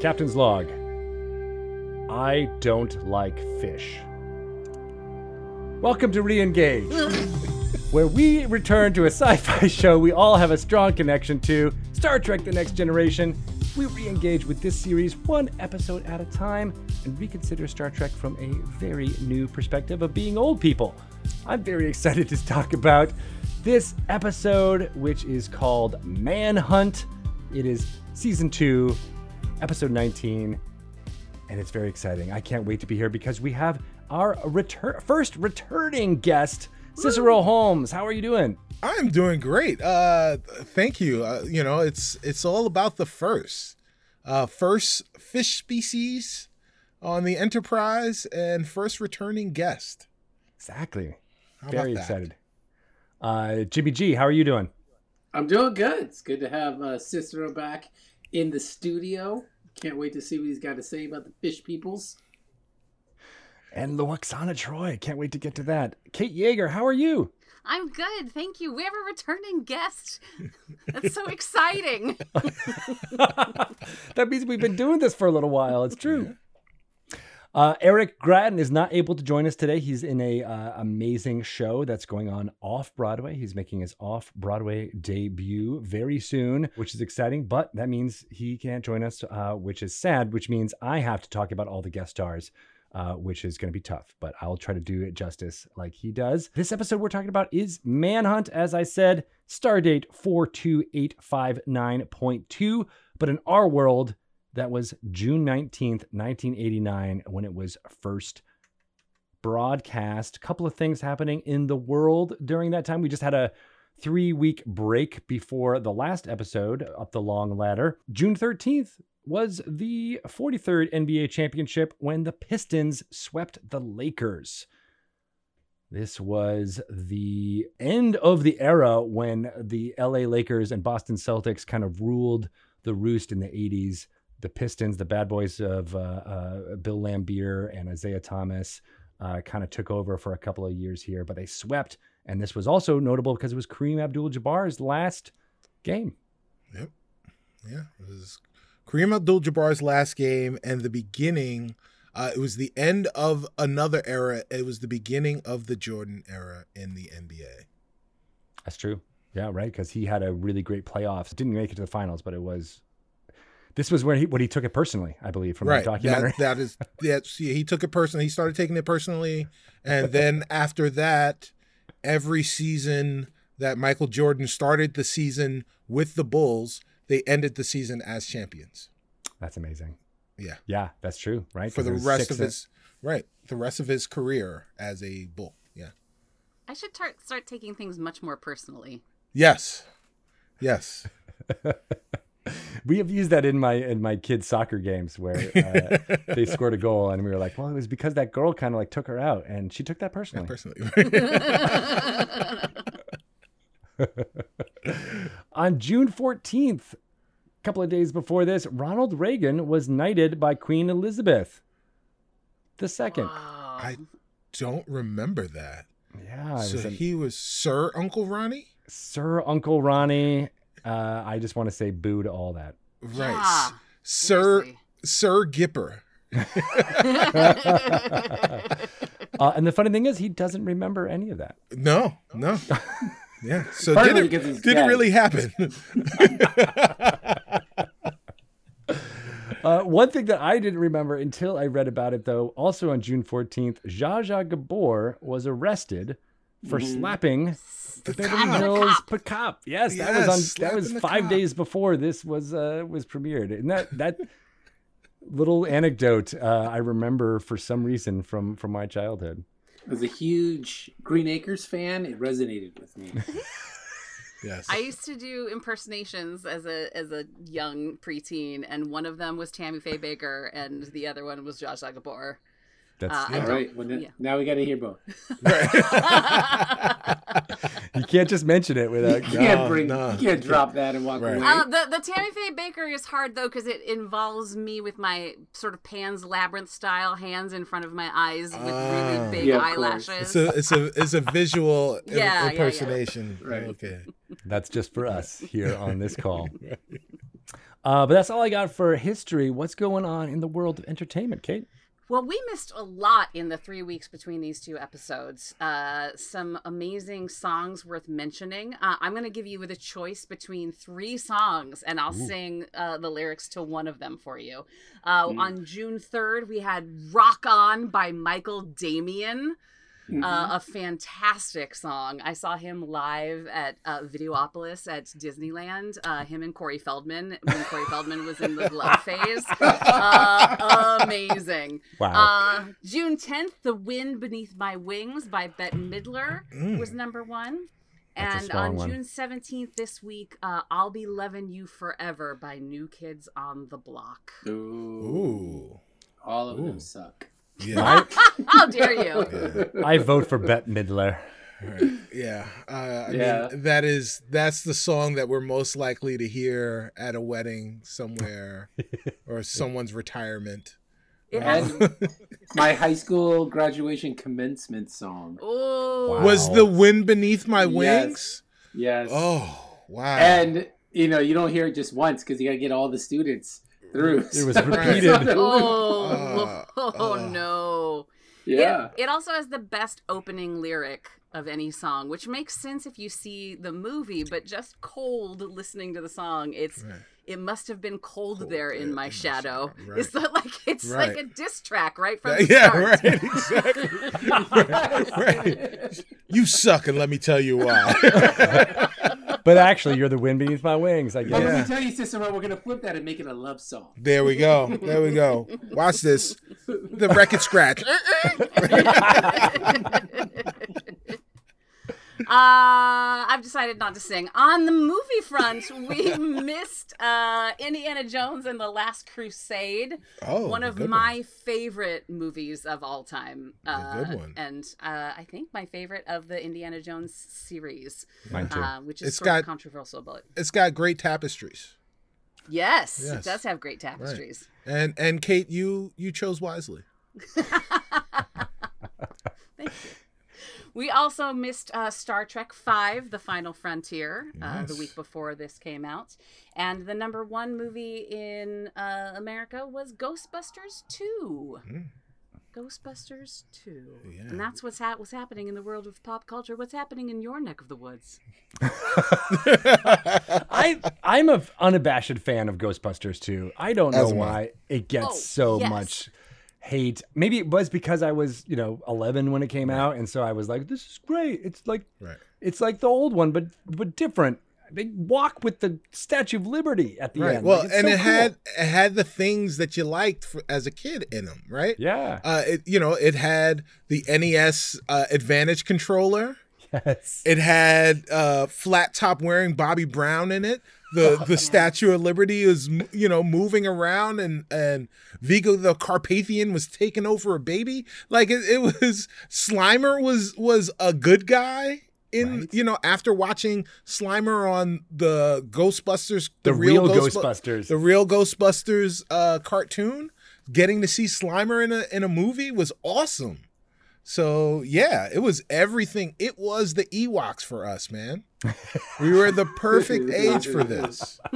Captain's log. I don't like fish. Welcome to Reengage, where we return to a sci fi show we all have a strong connection to Star Trek The Next Generation. We re engage with this series one episode at a time and reconsider Star Trek from a very new perspective of being old people. I'm very excited to talk about this episode, which is called Manhunt. It is season two, episode 19, and it's very exciting. I can't wait to be here because we have our return first returning guest, Cicero Holmes. How are you doing? I'm doing great. Uh, thank you. Uh, you know, it's it's all about the first, uh, first fish species on the Enterprise and first returning guest. Exactly. How very about that? excited. Uh, Jimmy G, how are you doing? I'm doing good. It's good to have uh, Cicero back in the studio. Can't wait to see what he's got to say about the fish peoples. And Lwaxana Troi. Can't wait to get to that. Kate Yeager, how are you? I'm good, thank you. We have a returning guest. That's so exciting. that means we've been doing this for a little while. It's true. Uh, Eric Grattan is not able to join us today. He's in a uh, amazing show that's going on off Broadway. He's making his off Broadway debut very soon, which is exciting. But that means he can't join us, uh, which is sad. Which means I have to talk about all the guest stars. Uh, which is going to be tough, but I'll try to do it justice like he does. This episode we're talking about is Manhunt, as I said, stardate 42859.2. But in our world, that was June 19th, 1989, when it was first broadcast. A couple of things happening in the world during that time. We just had a three week break before the last episode up the long ladder. June 13th was the 43rd NBA championship when the Pistons swept the Lakers. This was the end of the era when the LA Lakers and Boston Celtics kind of ruled the roost in the 80s. The Pistons, the bad boys of uh, uh, Bill Laimbeer and Isiah Thomas, uh, kind of took over for a couple of years here, but they swept. And this was also notable because it was Kareem Abdul Jabbar's last game. Yep. Yeah. It was Kareem Abdul Jabbar's last game and the beginning. Uh, it was the end of another era. It was the beginning of the Jordan era in the NBA. That's true. Yeah, right. Because he had a really great playoffs. Didn't make it to the finals, but it was. This was where he when he took it personally, I believe, from right. the documentary. That, that is that's he took it personally. He started taking it personally, and then after that, every season that Michael Jordan started the season with the Bulls, they ended the season as champions. That's amazing. Yeah. Yeah, that's true. Right. For the rest of his right, the rest of his career as a Bull. Yeah. I should tar- start taking things much more personally. Yes. Yes. We have used that in my in my kids' soccer games where uh, they scored a goal and we were like, well, it was because that girl kind of like took her out and she took that personally. Personally. On June 14th, a couple of days before this, Ronald Reagan was knighted by Queen Elizabeth the second. Wow. I don't remember that. Yeah, So was an- he was Sir Uncle Ronnie? Sir Uncle Ronnie. Uh, I just want to say boo to all that. Right. Yeah, Sir seriously. Sir Gipper. Uh, and the funny thing is, he doesn't remember any of that. No, no. Yeah. So Partly did it, because he's did it really happen? Uh, one thing that I didn't remember until I read about it, though, also on June 14th, Zsa Zsa Gabor was arrested for slapping Beverly Slapping a Hills cop. cop. Yes, that was on. That was five cop. days before this was uh, was premiered, and that that little anecdote uh, I remember for some reason from from my childhood. As a huge Green Acres fan, it resonated with me. yes. I used to do impersonations as a as a young preteen, and one of them was Tammy Faye Bakker, and the other one was Zsa Zsa Gabor. That's Uh, I All right, well, yeah. now we got to hear both. you can't just mention it without. You can't No, bring, no. you can't drop that and walk Right. away. Uh, the the Tammy Faye Bakker is hard though because it involves me with my sort of Pan's Labyrinth style hands in front of my eyes with Ah. really big Yeah, of course. eyelashes. It's a it's a it's a visual im- Yeah, yeah, yeah. impersonation. Right. Okay. That's just for us here on this call. Uh, but that's all I got for history. What's going on in the world of entertainment, Kate? Well, we missed a lot in the three weeks between these two episodes. Uh, some amazing songs worth mentioning. Uh, I'm going to give you the choice between three songs, and I'll Ooh. sing uh, the lyrics to one of them for you. Uh, Mm. On June 3rd, we had Rock On by Michael Damian. Mhm. Uh, a fantastic song. I saw him live at uh, Videopolis at Disneyland. Uh, him and Corey Feldman when Corey Feldman was in the love phase. Uh, amazing. Wow. Uh, June 10th, The Wind Beneath My Wings by Bette Midler Mm. was number one. That's And on one. June 17th this week, uh, I'll Be Loving You Forever by New Kids on the Block. Ooh. Ooh. All of Ooh. them suck. Yeah. How dare you? I vote for Bette Midler. Right. Yeah. Uh, I Yeah. mean, that is that's the song that we're most likely to hear at a wedding somewhere or someone's retirement. It has. My high school graduation commencement song. Oh, Wow. Was the wind beneath my Yes. wings? Yes. Oh, wow. And you know, you don't hear it just once because you got to get all the students through. It was repeated. Oh, oh uh. no. yeah. It, it also has the best opening lyric of any song, which makes sense if you see the movie, but just cold listening to the song, it's Right. it must have been cold, Cold there in my shadow. shadow, It's like it's like a diss track right from the yeah, start. right. Exactly. right. You suck, and let me tell you why. But actually, you're the wind beneath my wings. I But guess. let Yeah. me tell you, Sister we're gonna flip that and make it a love song. there we go. There we go. Watch this. The record scratch. Uh, I've decided not to sing. On the movie front, we missed uh, Indiana Jones and the Last Crusade. Oh, one of my favorite movies of all time. Uh, good one. And uh, I think my favorite of the Indiana Jones series, Mine too. uh, which is It's sort got- of controversial, but It's got great tapestries. yes, Yes. it does have great tapestries. And and Kate, you you chose wisely. Thank you. We also missed uh, Star Trek V, The Final Frontier, uh, the week before this came out. And the number one movie in uh, America was Ghostbusters 2. Mm. Ghostbusters 2. Yeah. And that's what's, ha- what's happening in the world of pop culture. What's happening in your neck of the woods? I I'm a unabashed fan of Ghostbusters 2. I don't know As am I. why it gets Oh, so yes. much hate. Maybe it was because I was, you know, 11 when it came out and so I was like this is great. It's like right. it's like the old one but but different. They walk with the Statue of Liberty at the Right. end. Well, Like, and so it cool. had it had the things that you liked for, as a kid in them, right? Yeah. Uh, it you know it had the NES uh, Advantage controller. yes. It had uh, flat top wearing Bobby Brown in it. The the Statue of Liberty is you know moving around and and Vigo the Carpathian was taking over a baby. Like it, it was Slimer was was a good guy in Right. you know after watching Slimer on the Ghostbusters the, real, Ghostbu- Ghostbusters. the real Ghostbusters uh, cartoon, getting to see Slimer in a in a movie was awesome. So yeah, it was everything. It was the Ewoks for us, man. We were the perfect age for this.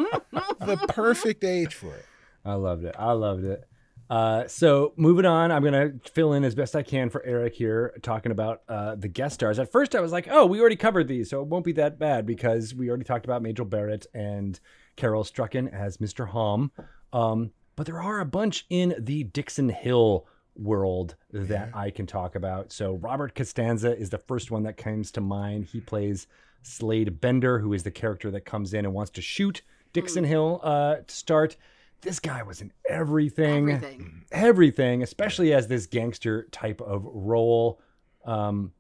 The perfect age for it. I loved it. I loved it. Uh, so moving on, I'm gonna fill in as best I can for Eric here, talking about uh, the guest stars. At first, I was like, "Oh, we already covered these, so it won't be that bad because we already talked about Majel Barrett and Carel Struycken as Mr. Hom." Um, but there are a bunch in the Dixon Hill world that I can talk about. So Robert Costanzo is the first one that comes to mind. He plays Slade Bender, who is the character that comes in and wants to shoot Dixon Hill uh, to start. This guy was in everything, Everything. everything, especially as this gangster type of role. Um,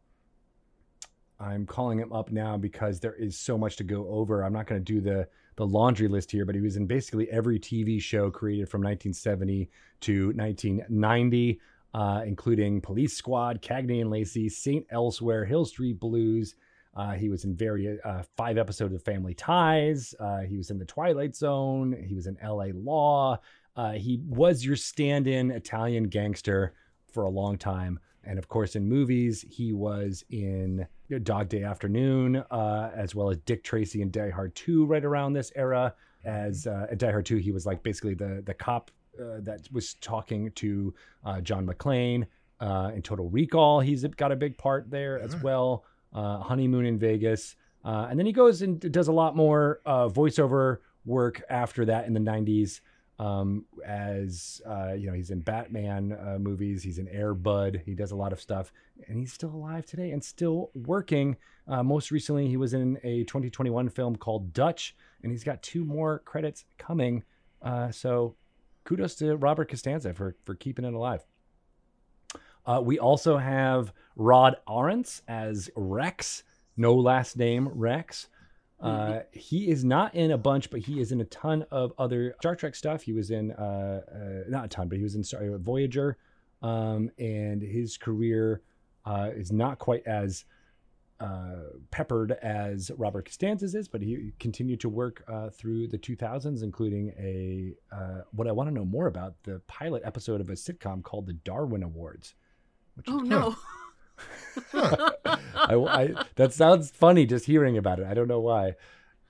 I'm calling him up now because there is so much to go over. I'm not going to do the the laundry list here, but he was in basically every TV show created from 1970 to 1990, uh, including Police Squad, Cagney and Lacey, Saint Elsewhere, Hill Street Blues. Uh, he was in various uh, five episodes of Family Ties. Uh, he was in The Twilight Zone. He was in L.A. Law. Uh, he was your stand-in Italian gangster for a long time, and of course, in movies, he was in Dog Day Afternoon, uh, as well as Dick Tracy and Die Hard 2 right around this era. As uh, at Die Hard 2, he was like basically the the cop uh, that was talking to uh, John McClane. Uh, in Total Recall, he's got a big part there as well. Uh, Honeymoon in Vegas, uh, and then he goes and does a lot more uh, voiceover work after that in the '90s. Um, as uh, you know, he's in Batman uh, movies. He's in Air Bud. He does a lot of stuff, and he's still alive today and still working. Uh, most recently, he was in a 2021 film called Dutch, and he's got two more credits coming. So, kudos to Robert Costanzo for for keeping it alive. We also have Rod Arrants as Rex, no last name Rex. Uh, he is not in a bunch, but he is in a ton of other Star Trek stuff. He was in, uh, uh, not a ton, but he was in Star- Voyager. Um, and his career uh, is not quite as uh, peppered as Robert Costanzo's is, but he continued to work uh, through the 2000s, including a uh, what I want to know more about the pilot episode of a sitcom called the Darwin Awards. Which Oh no. I, I- that sounds funny just hearing about it. I don't know why.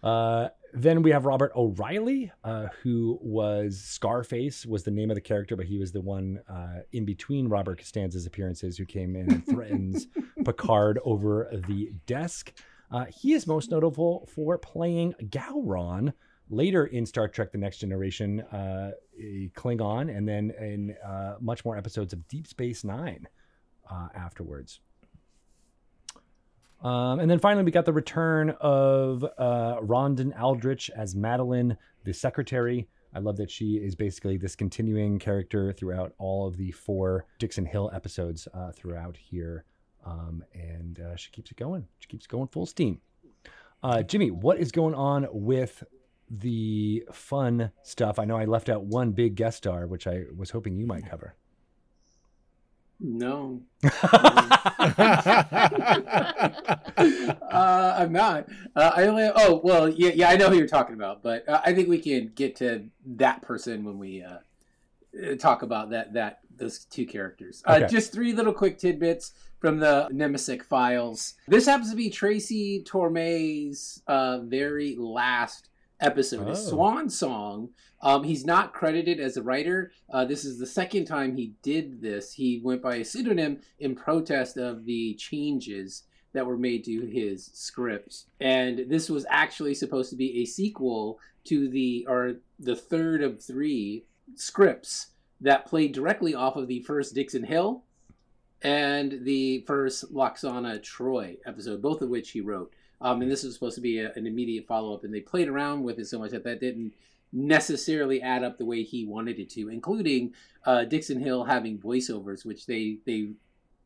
Uh, then we have Robert O'Reilly, uh, who was Scarface, was the name of the character, but he was the one uh, in between Robert Costanzo's appearances who came in and threatens Picard over the desk. Uh, he is most notable for playing Gowron later in Star Trek: The Next Generation, uh, a Klingon, and then in uh, much more episodes of Deep Space Nine uh, afterwards. Um, and then finally, we got the return of uh, Rhonda Aldrich as Madeline, the secretary. I love that she is basically this continuing character throughout all of the four Dixon Hill episodes uh, throughout here. Um, and uh, she keeps it going. She keeps going full steam. Uh, Jimmy, what is going on with the fun stuff? I know I left out one big guest star, which I was hoping you might cover. No. uh, I'm not. Uh, I only. Oh well, yeah, yeah. I know who you're talking about, but uh, I think we can get to that person when we uh, uh, talk about that that those two characters. Uh, Okay. Just three little quick tidbits from the Nemecek files. This happens to be Tracy Torme's uh, very last episode, his Oh. swan song. Um, he's not credited as a writer. Uh, this is the second time he did this. He went by a pseudonym in protest of the changes that were made to his script. And this was actually supposed to be a sequel to the or the third of three scripts that played directly off of the first Dixon Hill and the first Lwaxana Troi episode, both of which he wrote. Um, and this was supposed to be a, an immediate follow up, and they played around with it so much that that didn't necessarily add up the way he wanted it to, including uh, Dixon Hill having voiceovers, which they they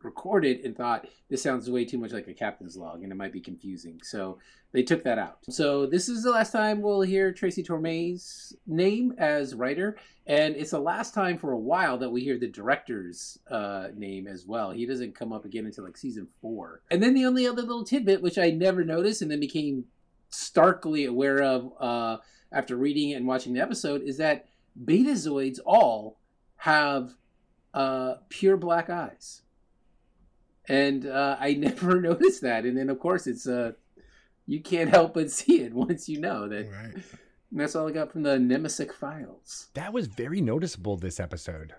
recorded and thought this sounds way too much like a captain's log and it might be confusing. So they took that out. So this is the last time we'll hear Tracy Torme's name as writer, and it's the last time for a while that we hear the director's uh, name as well. He doesn't come up again until like season four. And then the only other little tidbit, which I never noticed and then became starkly aware of uh, after reading and watching the episode, is that Betazoids all have uh, pure black eyes and uh, I never noticed that. And then, of course, it's uh, you can't help but see it once you know that. Right. That's all I got from the Nemecek files. That was very noticeable this episode.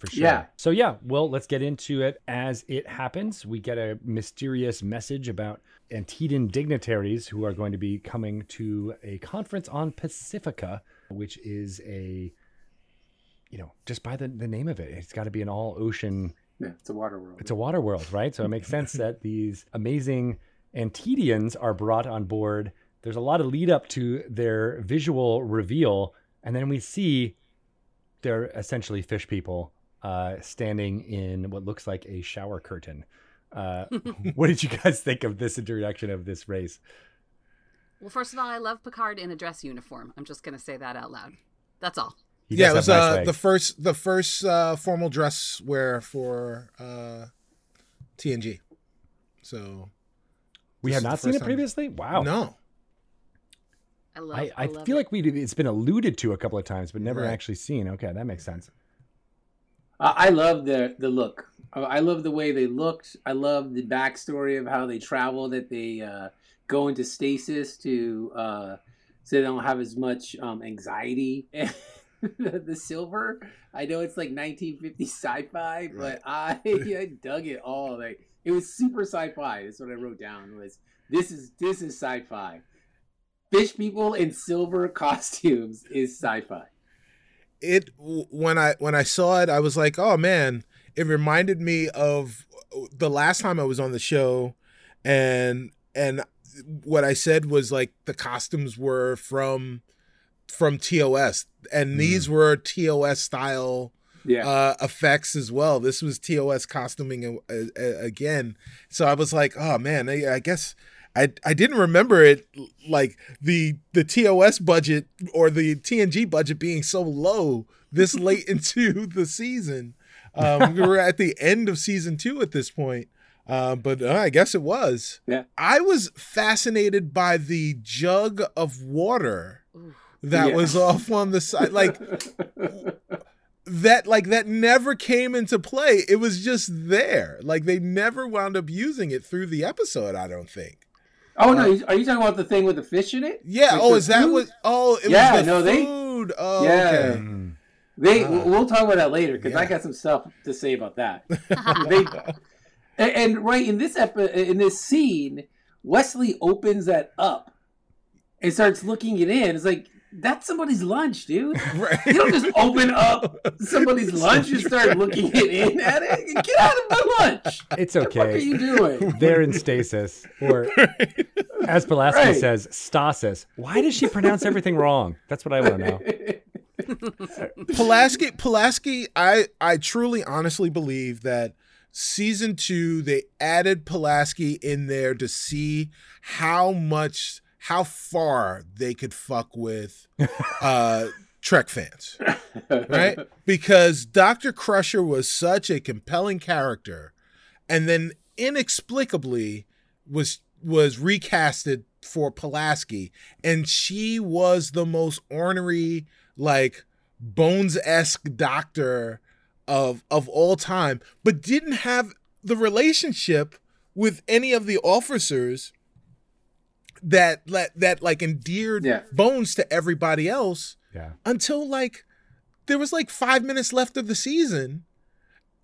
For sure. Yeah. So yeah, well, let's get into it as it happens. We get a mysterious message about Antedean dignitaries who are going to be coming to a conference on Pacifica, which is a you know, just by the, the name of it, it's got to be an all ocean Yeah, it's a water world. it's a water world, right? So it makes sense that these amazing Antedians are brought on board. There's a lot of lead up to their visual reveal, and then we see they're essentially fish people uh, standing in what looks like a shower curtain. Uh, what did you guys think of this introduction of this race? Well, first of all, I love Picard in a dress uniform. I'm just going to say that out loud. That's all. He yeah, it was nice uh, the first the first uh, formal dress wear for uh, TNG. So we have not seen first it time. previously. Wow. no, I love. I, I love feel it. like we it's been alluded to a couple of times, but never Right. actually seen. Okay, that makes sense. I love the the look. I- I love the way they looked. I love the backstory of how they travel. That they uh, go into stasis to uh, so they don't have as much um, anxiety. the silver. I know it's like 1950 sci-fi, but I, I dug it all. Like it was super sci-fi. That's what I wrote down. Was this is this is sci-fi. Fish people in silver costumes is sci-fi. It when I when I saw it, I was like, oh man, it reminded me of the last time I was on the show, and and what I said was like the costumes were from from TOS, and these were TOS style Yeah. uh, effects as well. This was TOS costuming again, so I was like, oh man, I, I guess. I, I didn't remember it like the the TOS budget or the TNG budget being so low this late into the season. Um, we were at the end of season two at this point, uh, but uh, I guess it was. Yeah. I was fascinated by the jug of water that Yeah. was off on the side, like that. Like that never came into play. It was just there. Like they never wound up using it through the episode. I don't think. Oh no, are you talking about the thing with the fish in it? Yeah. Like oh, is that food? what? Oh, it Yeah, was the no, they- Oh, Yeah. okay. They Ah. we'll talk about that later because I got some stuff to say about that. they and, and right in this epi- in this scene, Wesley opens that up and starts looking it in. It's like that's somebody's lunch, dude. Right. You don't just open up somebody's lunch and start looking it in at it. Get out of my lunch. It's okay. What are you doing? They're in stasis, or as Pulaski Right. says, stasis. Why does she pronounce everything wrong? That's what I want to know. Pulaski, Pulaski, I I truly honestly believe that season two they added Pulaski in there to see how much how far they could fuck with uh Trek fans. Right? Because Dr. Crusher was such a compelling character and then inexplicably was was recasted for Pulaski and she was the most ornery like bones-esque doctor of of all time but didn't have the relationship with any of the officers that that, that like endeared Yeah. bones to everybody else Yeah. until like there was like five minutes left of the season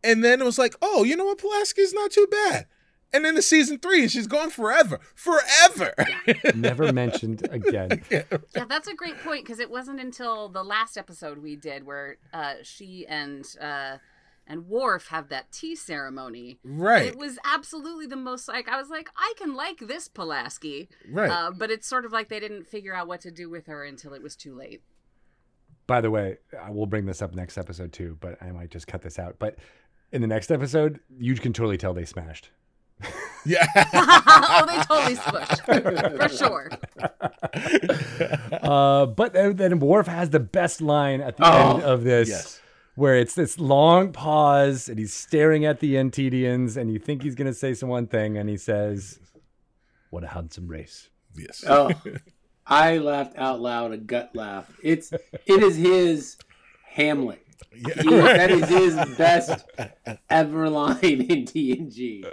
and then it was like oh you know what Pulaski's not too bad and then the season three and she's gone forever forever Never mentioned again. Yeah, that's a great point because it wasn't until the last episode we did where uh, she and uh, and Worf have that tea ceremony. right It was absolutely the most like I was like I can like this Pulaski, right uh, but it's sort of like they didn't figure out what to do with her until it was too late. By the way, I will bring this up next episode too, but I might just cut this out. But in the next episode, you can totally tell they smashed. yeah oh, they totally smushed for sure. Uh, but then, then Worf has the best line at the Oh, end of this, yes. Where it's this long pause and he's staring at the Antedians, and you think he's going to say some one thing, and he says, "What a handsome race." yes Oh, I laughed out loud, a gut laugh. It's it is his Hamlet. Yeah. He- that is his best ever line in TNG.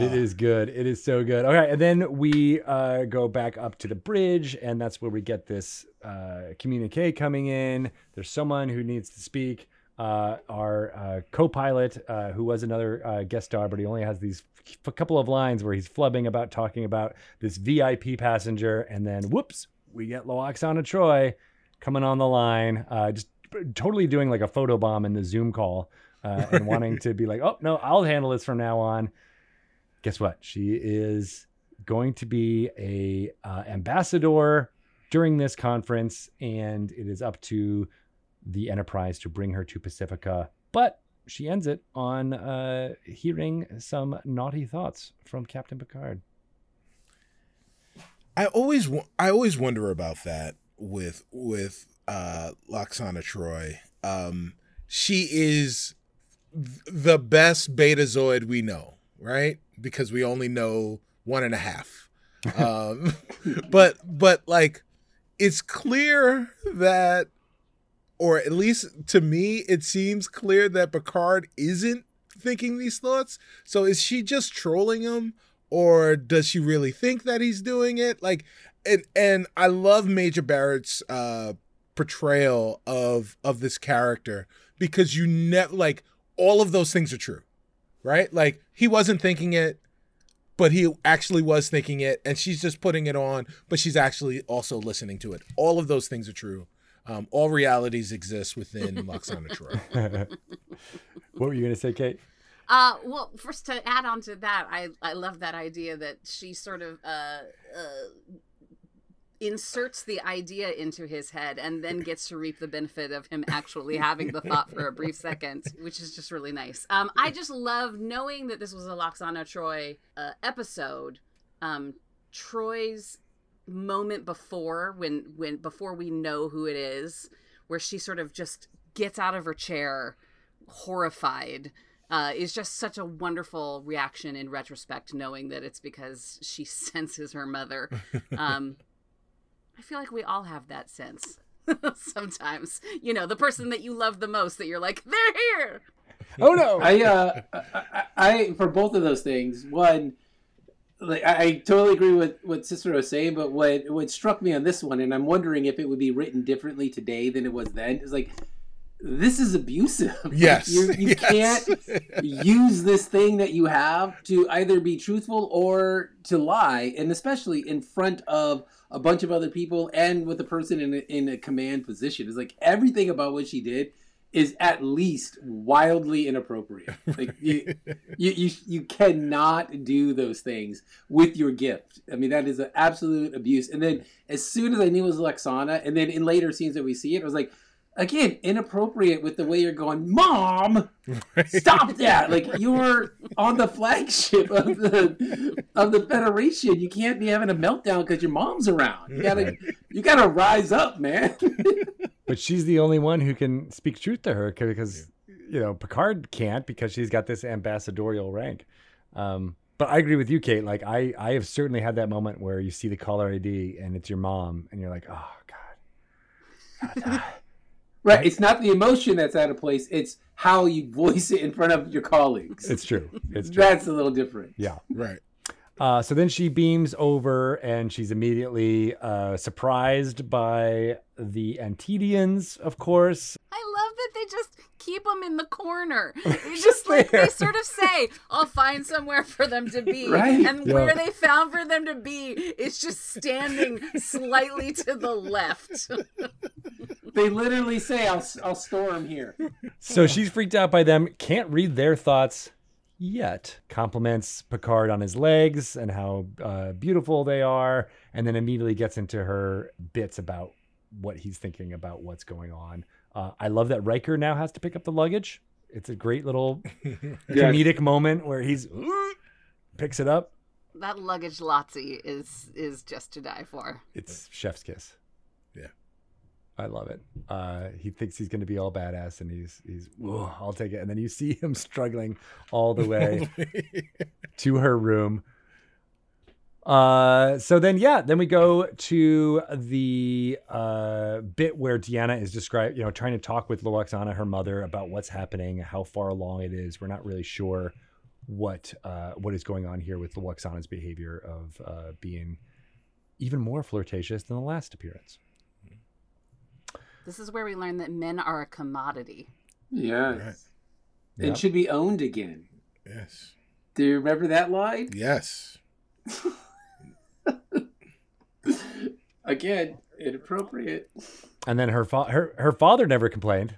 It is good. It is so good. Okay, and then we uh, go back up to the bridge, and that's where we get this uh, communique coming in. There's someone who needs to speak. Uh, our uh, co-pilot, uh, who was another uh, guest star, but he only has these f- couple of lines where he's flubbing about talking about this VIP passenger, and then whoops, we get Lwaxana Troi coming on the line, uh, just totally doing like a photo bomb in the Zoom call, uh, and wanting to be like, oh no, I'll handle this from now on guess what? She is going to be a uh, ambassador during this conference, and it is up to the Enterprise to bring her to Pacifica. But she ends it on uh, hearing some naughty thoughts from Captain Picard. I always I always wonder about that with with uh Lwaxana Troi. Um she is th- the best betazoid we know, right? Because we only know one and a half. Um but but like it's clear that or at least to me, it seems clear that Picard isn't thinking these thoughts. So is she just trolling him, or does she really think that he's doing it? Like, and and I love Majel Barrett's uh, portrayal of of this character because you never like all of those things are true, right? Like he wasn't thinking it but he actually was thinking it and she's just putting it on but she's actually also listening to it all of those things are true um, all realities exist within Lwaxana Troi. what were you going to say, Kate? Uh, well, first to add on to that, I I love that idea that she sort of uh, uh, inserts the idea into his head and then gets to reap the benefit of him actually having the thought for a brief second, which is just really nice. Um, I just love knowing that this was a Lwaxana Troi uh, episode. Um, Troi's moment before when when before we know who it is where she sort of just gets out of her chair horrified uh, is just such a wonderful reaction in retrospect knowing that it's because she senses her mother um, i feel like we all have that sense sometimes you know the person that you love the most that you're like they're here oh no I, uh, I, I for both of those things one like I, I totally agree with what Cicero was saying, but what what struck me on this one, and I'm wondering if it would be written differently today than it was then, is like this is abusive. Yes, you, you yes. can't use this thing that you have to either be truthful or to lie, and especially in front of a bunch of other people and with a person in a, in a command position. It's like everything about what she did is at least wildly inappropriate. Like you, you, you, you cannot do those things with your gift. I mean, that is an absolute abuse. And then as soon as I knew it was Lwaxana, and then in later scenes that we see it, I was like, again, inappropriate with the way you're going, Mom, stop that! Like you're on the flagship of the of the Federation. You can't be having a meltdown because your mom's around. You gotta, you gotta rise up, man. but she's the only one who can speak truth to her because you know Picard can't because she's got this ambassadorial rank. Um, but I agree with you, Kate. Like I, I have certainly had that moment where you see the caller ID and it's your mom, and you're like, oh god. god right. It's not the emotion that's out of place. It's how you voice it in front of your colleagues. It's true. It's true. That's a little different. Yeah. Right. Uh, so then she beams over and she's immediately uh, surprised by the Antedians, of course. I love that they just keep them in the corner. It's just like they sort of say, I'll find somewhere for them to be. Right. And Yeah. where they found for them to be is just standing slightly to the left. They literally say, "I'll I'll store them here." So she's freaked out by them, can't read their thoughts yet. Compliments Picard on his legs and how uh, beautiful they are, and then immediately gets into her bits about what he's thinking about what's going on. Uh, I love that Riker now has to pick up the luggage. It's a great little comedic moment where he's picks it up. That luggage Lotzi is is just to die for. It's chef's kiss. Yeah. I love it. Uh, he thinks he's going to be all badass, and he's he's. "Whoa, I'll take it. And then you see him struggling all the way to her room. Uh, so then yeah, then we go to the uh bit where Deanna is described, you know, trying to talk with Lwaxana, her mother, about what's happening, how far along it is. We're not really sure what uh what is going on here with Lwaxana's behavior of uh being even more flirtatious than the last appearance. This is where we learn that men are a commodity. Yes, Right. Yeah. and should be owned again. Yes. Do you remember that line? Yes. Again, inappropriate. And then her fa- her her father never complained.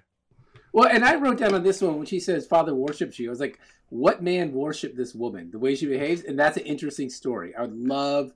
Well, and I wrote down on this one when she says father worships you. I was like, what man worshiped this woman? The way she behaves, and that's an interesting story. I would love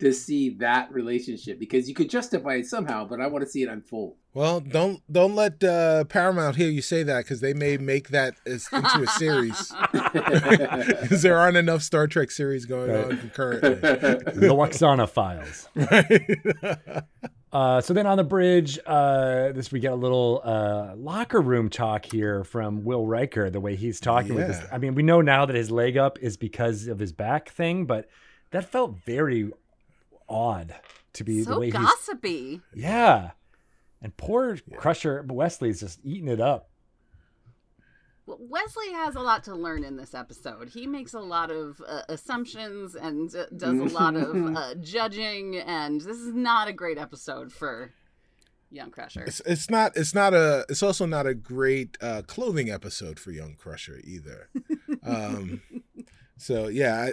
to see that relationship because you could justify it somehow, but I want to see it unfold. Well, don't don't let uh, Paramount hear you say that because they may make that as, into a series. Because there aren't enough Star Trek series going on concurrently. The Waxana files. Right. Uh, so then on the bridge, uh, this we get a little uh, locker room talk here from Will Riker. The way he's talking with this, I mean, we know now that his leg up is because of his back thing, but that felt very odd to be the so way he's gossipy. Yeah. And poor Crusher Wesley's just eating it up. Well, Wesley has a lot to learn in this episode. He makes a lot of uh, assumptions and uh, does a lot of uh, judging, and this is not a great episode for Young Crusher. It's, it's not. It's not a. It's also not a great uh, clothing episode for Young Crusher either. um, so yeah,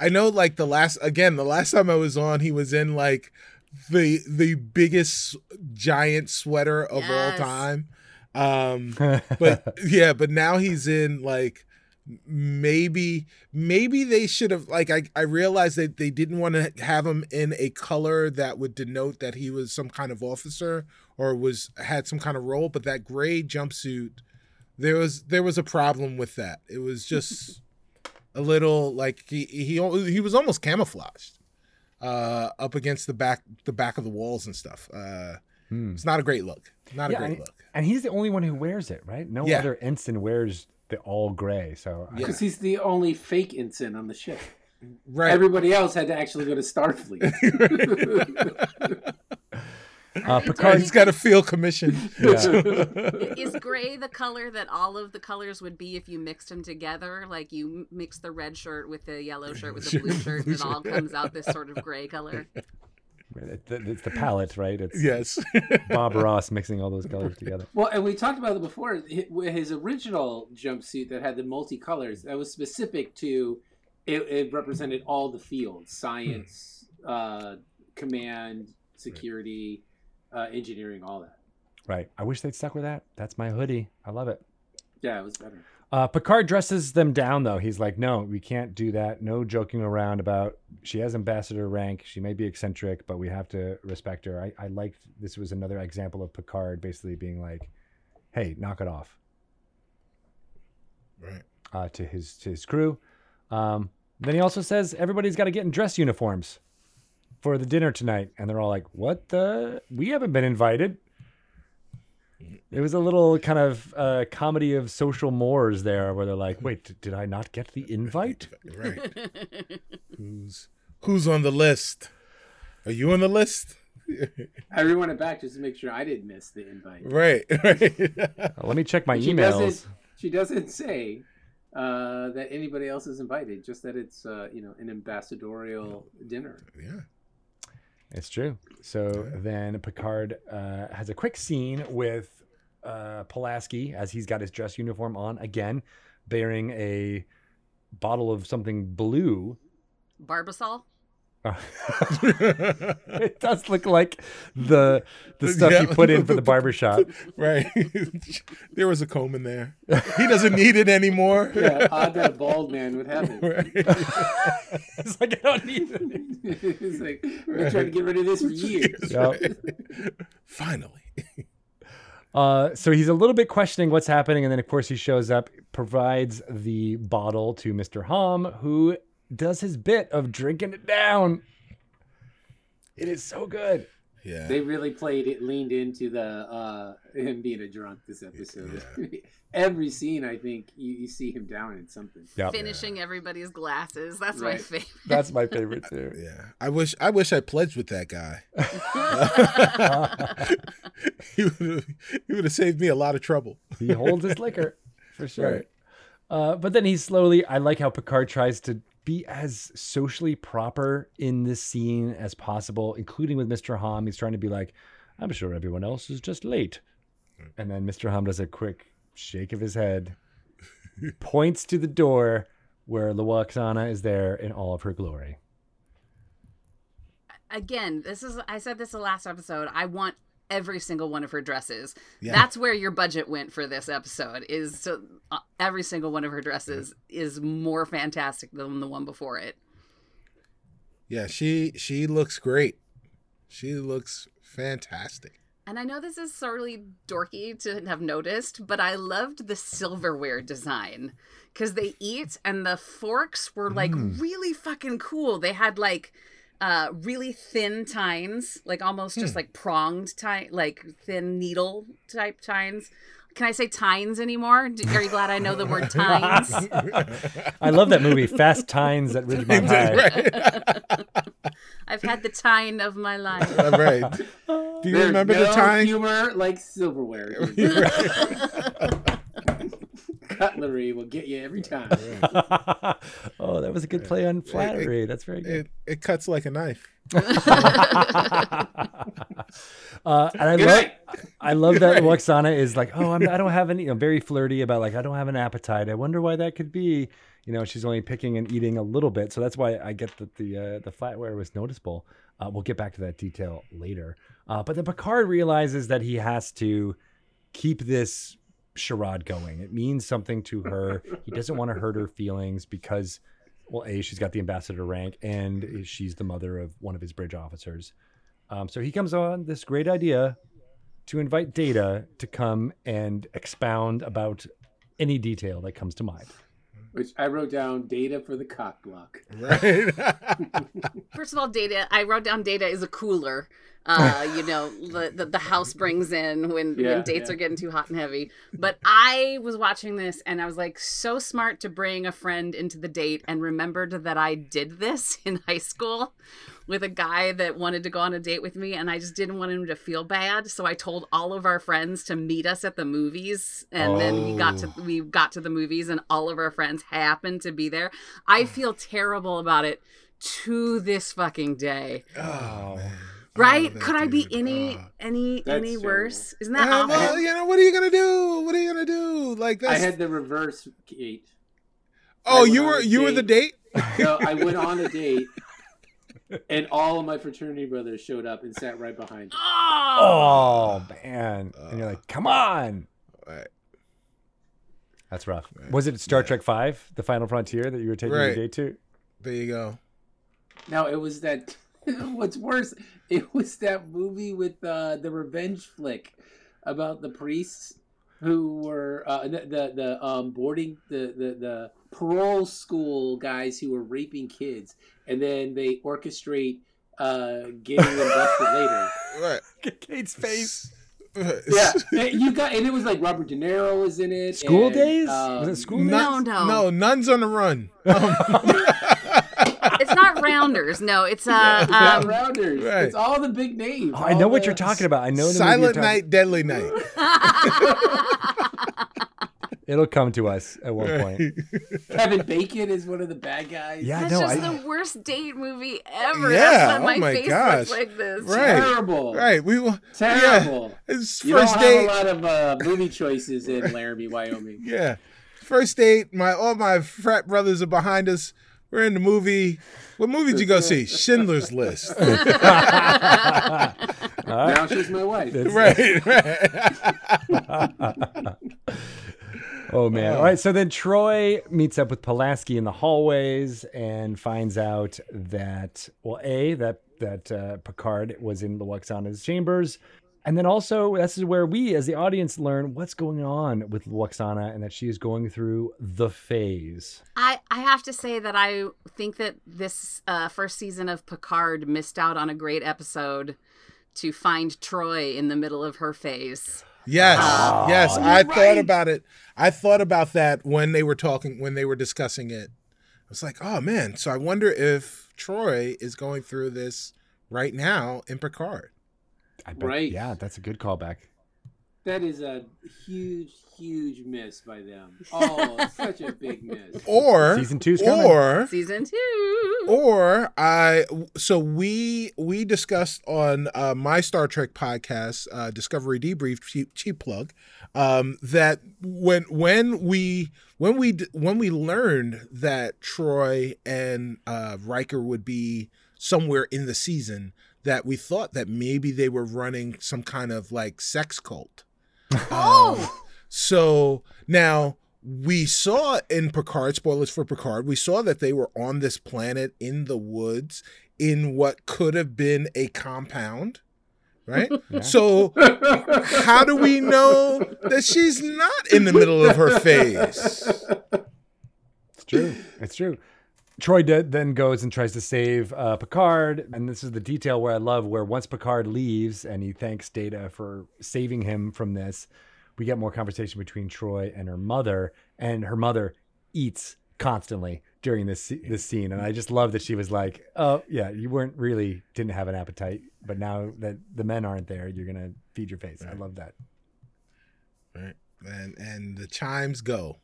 I, I know. Like the last again, the last time I was on, he was in like the the biggest giant sweater of all time. Um, but yeah, but now he's in like maybe maybe they should have like I, I realized that they didn't want to have him in a color that would denote that he was some kind of officer or was had some kind of role but that gray jumpsuit there was there was a problem with that it was just a little like he he he was almost camouflaged uh up against the back the back of the walls and stuff uh Hmm. it's not a great look not Yeah, a great and, look and he's the only one who wears it, right? No Yeah. other ensign wears the all gray. So I- Yeah. Because he's the only fake ensign on the ship. right Everybody else had to actually go to Starfleet. uh, Picard. he's got a field commission Yeah. Is gray the color that all of the colors would be if you mixed them together? Like you mix the red shirt with the yellow shirt with the blue shirt, and it all comes out this sort of gray color. It's the palette, right? It's yes Bob Ross mixing all those colors together. well, and we talked about it before. His original jumpsuit that had the multicolors that was specific to it, it represented all the fields: science, uh, command, security, uh, engineering, all that. Right. I wish they'd stuck with that. That's my hoodie. I love it. Yeah, it was better. Uh, Picard dresses them down, though. He's like, no, we can't do that. No joking around about she has ambassador rank. She may be eccentric, but we have to respect her. I, I liked this was another example of Picard basically being like, hey, knock it off right uh, to his to his crew. Um, then he also says everybody's got to get in dress uniforms for the dinner tonight, and they're all like, "What the? We haven't been invited." It was a little kind of uh, comedy of social mores there, where they're like, "Wait, did I not get the invite?" right who's who's on the list are you on the list I rewound it back just to make sure I didn't miss the invite. right right let me check my She emails. doesn't. She doesn't say uh, that anybody else is invited. Just that it's uh, you know an ambassadorial dinner. yeah It's true. So then Picard uh, has a quick scene with uh, Pulaski as he's got his dress uniform on again, bearing a bottle of something blue. Barbasol. It does look like the the stuff Yeah. you put in for the barber shop. right there was a comb in there he doesn't need it anymore Yeah, odd that a bald man would have it. right. It's like I don't need it. it's like we've been trying to get rid of this for years. Yep. finally Uh, so he's a little bit questioning what's happening, and then of course he shows up, provides the bottle to Mister Hom, who does his bit of drinking it down. It is so good. yeah They really played it, leaned into the uh, him being a drunk this episode. Every scene, I think you, you see him down in something. Yep. Finishing everybody's glasses. That's my favorite. That's my favorite too. yeah i wish i wish i pledged with that guy he would have he would have saved me a lot of trouble he holds his liquor for sure. Right. Uh, but then he slowly, I like how Picard tries to be as socially proper in this scene as possible, including with Mr. Hom. He's trying to be like, I'm sure everyone else is just late. And then Mr. Hom does a quick shake of his head, points to the door where Lwaxana is there in all of her glory. Again, this is I said this the last episode. I want every single one of her dresses. Yeah. That's where your budget went for this episode. Is to, uh, every single one of her dresses is more fantastic than the one before it. yeah she she looks great she looks fantastic And I know this is sorely dorky to have noticed, but I loved the silverware design because they eat and the forks were like really fucking cool. They had like uh really thin tines, like almost just like pronged tine, like thin needle type tines. Can I say tines anymore? Do- Are you glad I know the word tines? I love that movie, Fast Tines at Ridgemont High. right I've had the tine of my life. right. Do you There's remember no the tine? humor like silverware. Cutlery will get you every time. oh, that was a good play on flattery. That's very good. It, it cuts like a knife. uh, and I Good love, night. I love that Right. Lwaxana is like, oh, I'm, I don't have any, you know, very flirty about like, I don't have an appetite. I wonder why that could be. You know, she's only picking and eating a little bit, so that's why I get that the uh, the flatware was noticeable. Uh, we'll get back to that detail later. Uh, but then Picard realizes that he has to keep this charade going. It means something to her. He doesn't want to hurt her feelings because, well, a she's got the ambassador rank and she's the mother of one of his bridge officers. Um, so he comes on this great idea to invite Data to come and expound about any detail that comes to mind. Which I wrote down data for the cock block. Right. First of all, data. I wrote down data is a cooler. Uh, you know, the, the the house brings in when Yeah, when dates yeah. are getting too hot and heavy. But I was watching this and I was like, so smart to bring a friend into the date and remembered that I did this in high school with a guy that wanted to go on a date with me and I just didn't want him to feel bad. So I told all of our friends to meet us at the movies and then we got to Oh. we got to the movies and all of our friends happened to be there. I feel terrible about it to this fucking day. oh, man. Right? Oh, that Could I be any Oh. any any terrible. worse? Isn't that Uh, awful? well, you know, what are you gonna do? What are you gonna do? Like I had the reverse Kate. oh, you were on a you were the date. So I went on a date, and all of my fraternity brothers showed up and sat right behind. me. Oh man! And you're like, come on! Right. That's rough. Was it Star Trek Five, The Final Frontier, that you were taking your Right. date to? There you go. Now it was that. What's worse? It was that movie with uh, the revenge flick about the priests who were uh, the the, the um, boarding the, the the parole school guys who were raping kids, and then they orchestrate uh, getting them busted later. Right. Kate's face. Yeah, you got and it was like Robert De Niro was in it. School and, days? um, Was it school days? Nuns, No, no. no, nuns on the run. Um, It's not Rounders. No, it's uh not um, Rounders. Right. It's all the big names. Oh, I know all what you're talking about. I know the movie Silent you're talking- Night, Deadly Night. It'll come to us at one point. Kevin Bacon is one of the bad guys. Yeah, That's no, just I, the worst date movie ever. Yeah, That's oh my, my face gosh. looks like this. Right. Terrible. Right. We will. Terrible. Yeah. It's You first don't date. have a lot of uh, movie choices in Laramie, Wyoming. Yeah. First date. My all my frat brothers are behind us. We're in the movie. What movie did you go see? Schindler's List. All right. Now she's my wife. right. Right. Oh man! Oh. All right, so then Troi meets up with Pulaski in the hallways and finds out that well, a that that uh, Picard was in Lwaxana's chambers, and then also this is where we, as the audience, learn what's going on with Lwaxana and that she is going through the phase. I, I have to say that I think that this uh, first season of Picard missed out on a great episode to find Troy in the middle of her phase. Yes. Oh, yes. you're I thought right. about it. I thought about that when they were talking, when they were discussing it. I was like, oh man. So I wonder if Troi is going through this right now in Picard. I bet, Right. Yeah, that's a good callback. That is a huge, huge miss by them. Oh, such a big miss. Or Season two's coming. or Season two. or I so we we discussed on uh, my Star Trek podcast, uh, Discovery Debrief, cheap, cheap plug, um, that when when we when we when we learned that Troi and uh, Riker would be somewhere in the season, that we thought that maybe they were running some kind of like sex cult. Oh! So now we saw in Picard, spoilers for Picard, we saw that they were on this planet in the woods in what could have been a compound, right? Yeah. So how do we know that she's not in the middle of her phase? It's true. It's true. Troi de- then goes and tries to save uh, Picard, and this is the detail where I love where once Picard leaves and he thanks Data for saving him from this, we get more conversation between Troi and her mother, and her mother eats constantly, during this this scene, and I just love that she was like, "Oh yeah, you weren't really didn't have an appetite, but now that the men aren't there, you're gonna feed your face." I love that. Right. And and the chimes go.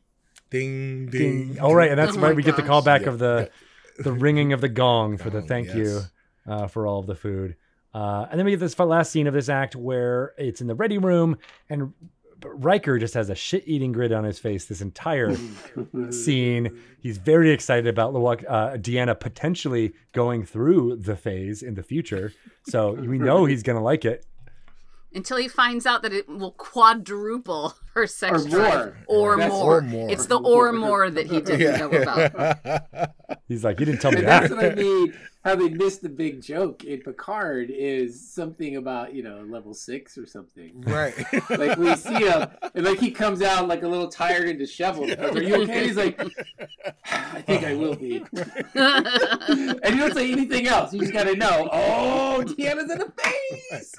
Ding ding. Ding. All right, and that's Oh why my we get the callback Yeah. of the the ringing of the gong for the thank yes. you uh, for all of the food. Uh, and then we get this last scene of this act where it's in the ready room, and Riker just has a shit-eating grin on his face this entire scene. He's very excited about uh, Deanna potentially going through the phase in the future, so we know he's gonna like it. Until he finds out that it will quadruple her sex Or drive. more. Or That's- more. Or more. It's the or more that he didn't know about. He's like, "You didn't tell me And that's that." what I mean. How they missed the big joke in Picard is something about you know level six or something. right. Like we see him, and like he comes out like a little tired and disheveled. Are you okay? He's like, I think I will be. and you don't say anything else. You just gotta know. Oh, Deanna's in the face.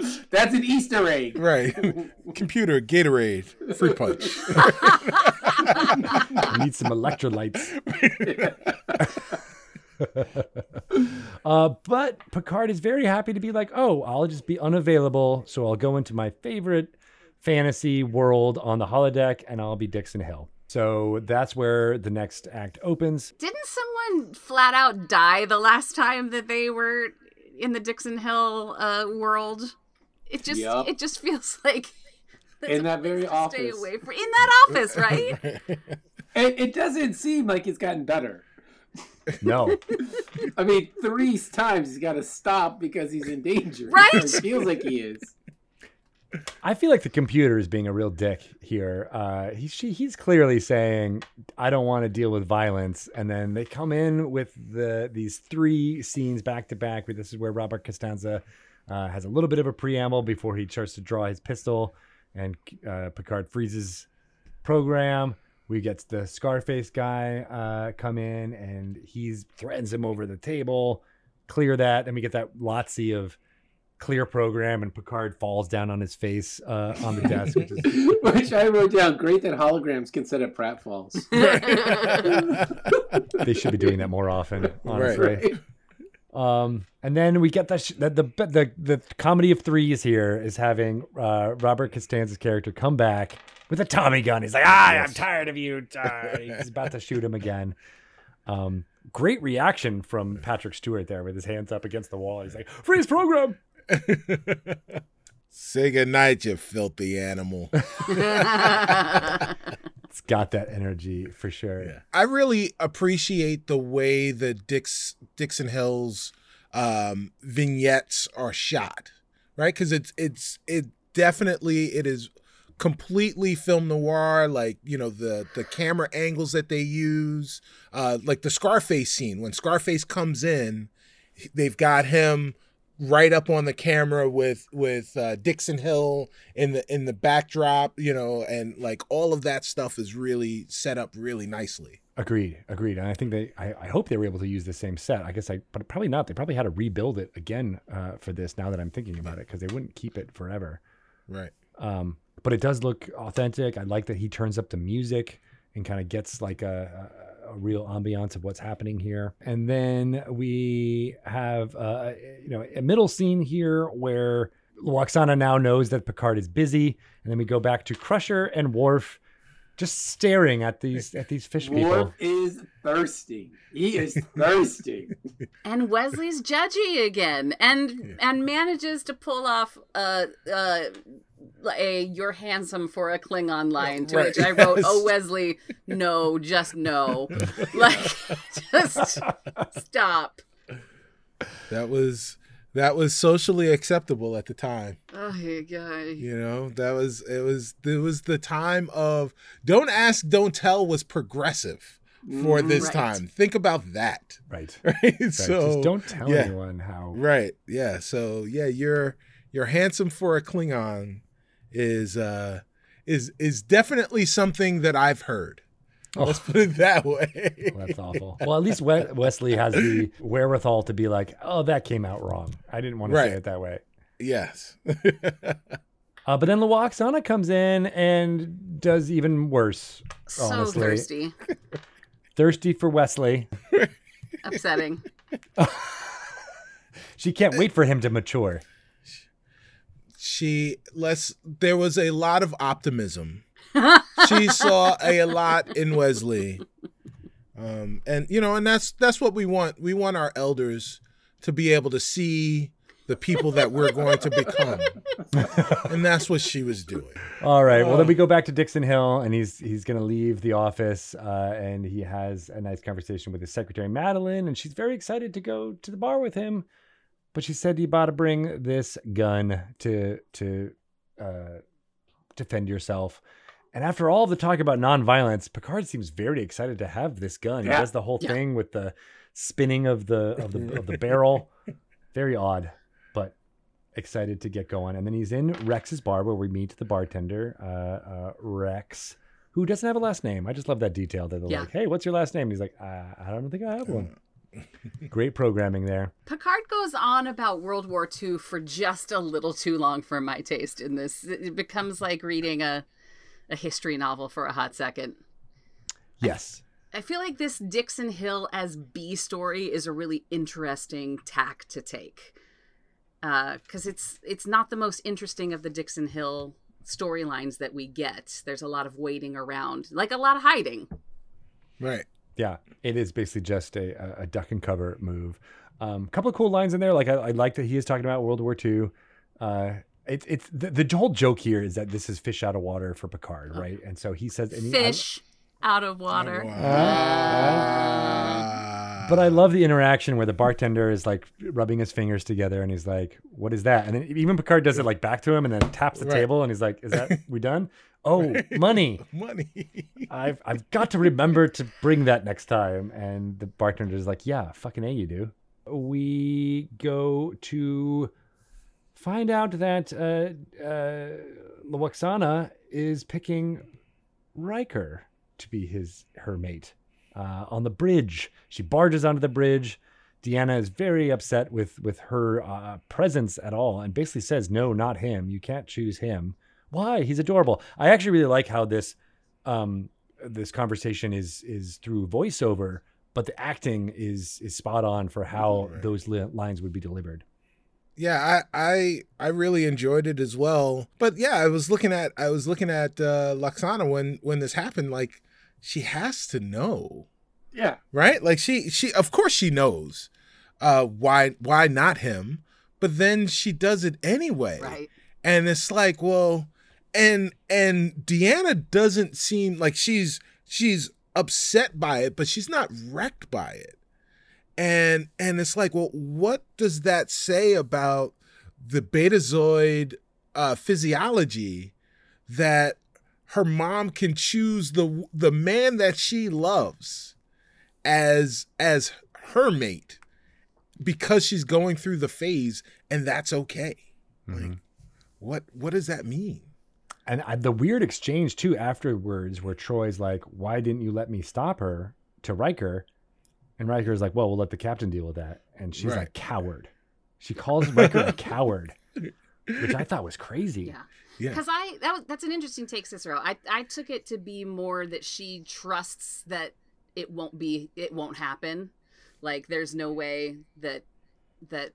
That's an Easter egg. right. Computer Gatorade fruit punch. Need some electrolytes. uh, but Picard is very happy to be like, oh, I'll just be unavailable. So I'll go into my favorite fantasy world on the holodeck and I'll be Dixon Hill. So that's where the next act opens. Didn't someone flat out die the last time that they were in the Dixon Hill uh, world? It just Yup. it just feels like In that very stay office. away from in that office, right? And it doesn't seem like it's gotten better. No, I mean, three times he's got to stop because he's in danger. Right? It feels like he is. I feel like the computer is being a real dick here. Uh, he, she, he's clearly saying, "I don't want to deal with violence," and then they come in with the these three scenes back to back. Where this is where Robert Costanzo uh, has a little bit of a preamble before he starts to draw his pistol, and uh, Picard freezes program. We get the Scarface guy uh, come in, and he threatens him over the table. Clear that, then we get that lotsy of clear program, and Picard falls down on his face uh, on the desk. Which is, Which I wrote down. Great that holograms can set up pratfalls. they should be doing that more often, honestly. Right. Um, and then we get the, sh- the the the the comedy of threes here is having uh, Robert Costanzo's character come back with a Tommy gun. He's like, ah, I'm tired of you. Uh, he's about to shoot him again. Um, great reaction from Patrick Stewart there with his hands up against the wall. He's like, freeze program. Say goodnight, you filthy animal. Got that energy for sure. I really appreciate the way the Dix Dixon Hills um, vignettes are shot, right? Because it's it's it definitely it is completely film noir. Like you know the the camera angles that they use, uh, like the Scarface scene when Scarface comes in, they've got him right up on the camera with with uh, Dixon Hill in the in the backdrop, you know, and like all of that stuff is really set up really nicely. Agreed, agreed. And I think they, I, I hope they were able to use the same set. I guess I, but probably not. They probably had to rebuild it again uh, for this. Now that I'm thinking about it, because they wouldn't keep it forever. Right. Um, but it does look authentic. I like that he turns up the music and kind of gets like a, a, a real ambiance of what's happening here. And then we have, uh, you know, a middle scene here where Lwaxana now knows that Picard is busy, and then we go back to Crusher and Worf just staring at these at these fish people. Worf is thirsty. He is thirsty. and Wesley's judgy again, and and manages to pull off a, a, a "You're handsome for a Klingon" line, to Right, which I wrote, yes. "Oh Wesley, no, just no, like just stop." That was that was socially acceptable at the time. Oh my god. You know, that was it was it was the time of don't ask, don't tell was progressive for Mhm. this Right. time. Think about that. Right. Right. right. So just don't tell yeah. anyone how. Right. Yeah. So yeah, you're you're handsome for a Klingon is uh is is definitely something that I've heard. Oh. Let's put it that way. Well, that's awful. Well, at least Wesley has the wherewithal to be like, "Oh, that came out wrong. I didn't want to Right. say it that way." yes. Uh, but then Lwaxana comes in and does even worse. So Honestly. thirsty. Thirsty for Wesley. Upsetting. She can't wait for him to mature. She less there was a lot of optimism. she saw a lot in Wesley. Um and you know, and that's that's what we want. We want our elders to be able to see the people that we're going to become. and that's what she was doing. All right. Well, then we go back to Dixon Hill, and he's he's going to leave the office, uh, and he has a nice conversation with his secretary Madeline, and she's very excited to go to the bar with him, but she said you about to bring this gun to to uh, defend yourself. And after all the talk about nonviolence, Picard seems very excited to have this gun. He does the whole Yeah. thing with the spinning of the of the of the barrel. Very odd, but excited to get going. And then he's in Rex's bar where we meet the bartender, uh, uh, Rex, who doesn't have a last name. I just love that detail. That they're Yeah. like, "Hey, what's your last name?" And he's like, uh, "I don't think I have one." Great programming there. Picard goes on about World War II for just a little too long for my taste in this. It becomes like reading a, a history novel for a hot second. Yes. I feel like this Dixon Hill as B story is a really interesting tack to take. Uh, because it's it's not the most interesting of the Dixon Hill storylines that we get. There's a lot of waiting around, like a lot of hiding. Right. Yeah, it is basically just a, a- a duck and cover move. A um, couple of cool lines in there. Like I, I like that he is talking about World War II. Uh, it's it's the, the whole joke here is that this is fish out of water for Picard, right? And so he says, and he- I- Fish out of water. Ah. But I love the interaction where the bartender is like rubbing his fingers together and he's like, What is that? And then even Picard does it like back to him and then taps the Right. table and he's like, Is that we done? Oh, money. money. I've I've got to remember to bring that next time. And the bartender is like, Yeah, fucking A you do. We go to find out that uh uh Lwaxana is picking Riker to be his her mate uh, on the bridge. She barges onto the bridge. Deanna is very upset with with her uh, presence at all, and basically says, "No, not him. You can't choose him. Why? He's adorable." I actually really like how this um, this conversation is is through voiceover, but the acting is is spot on for how Right. those li- lines would be delivered. Yeah, I, I I really enjoyed it as well. But yeah, I was looking at I was looking at uh, Lwaxana when when this happened. Like, she has to know, Yeah. right? Like she she of course she knows uh, why why not him, but then she does it anyway. Right. and it's like well and and deanna doesn't seem like she's she's upset by it but she's not wrecked by it. And and it's like well what does that say about the betazoid uh physiology that her mom can choose the the man that she loves as as her mate because she's going through the phase and that's okay. Like what what does that mean And I, the weird exchange too afterwards, where Troi's like, "Why didn't you let me stop her?" to Riker, and Riker's like, "Well, we'll let the captain deal with that." And she's Right. like, "Coward." She calls Riker a coward, which I thought was crazy. Yeah. yeah Because I that was, that's an interesting take, Cicero. I I took it to be more that she trusts that it won't be it won't happen. Like there's no way that that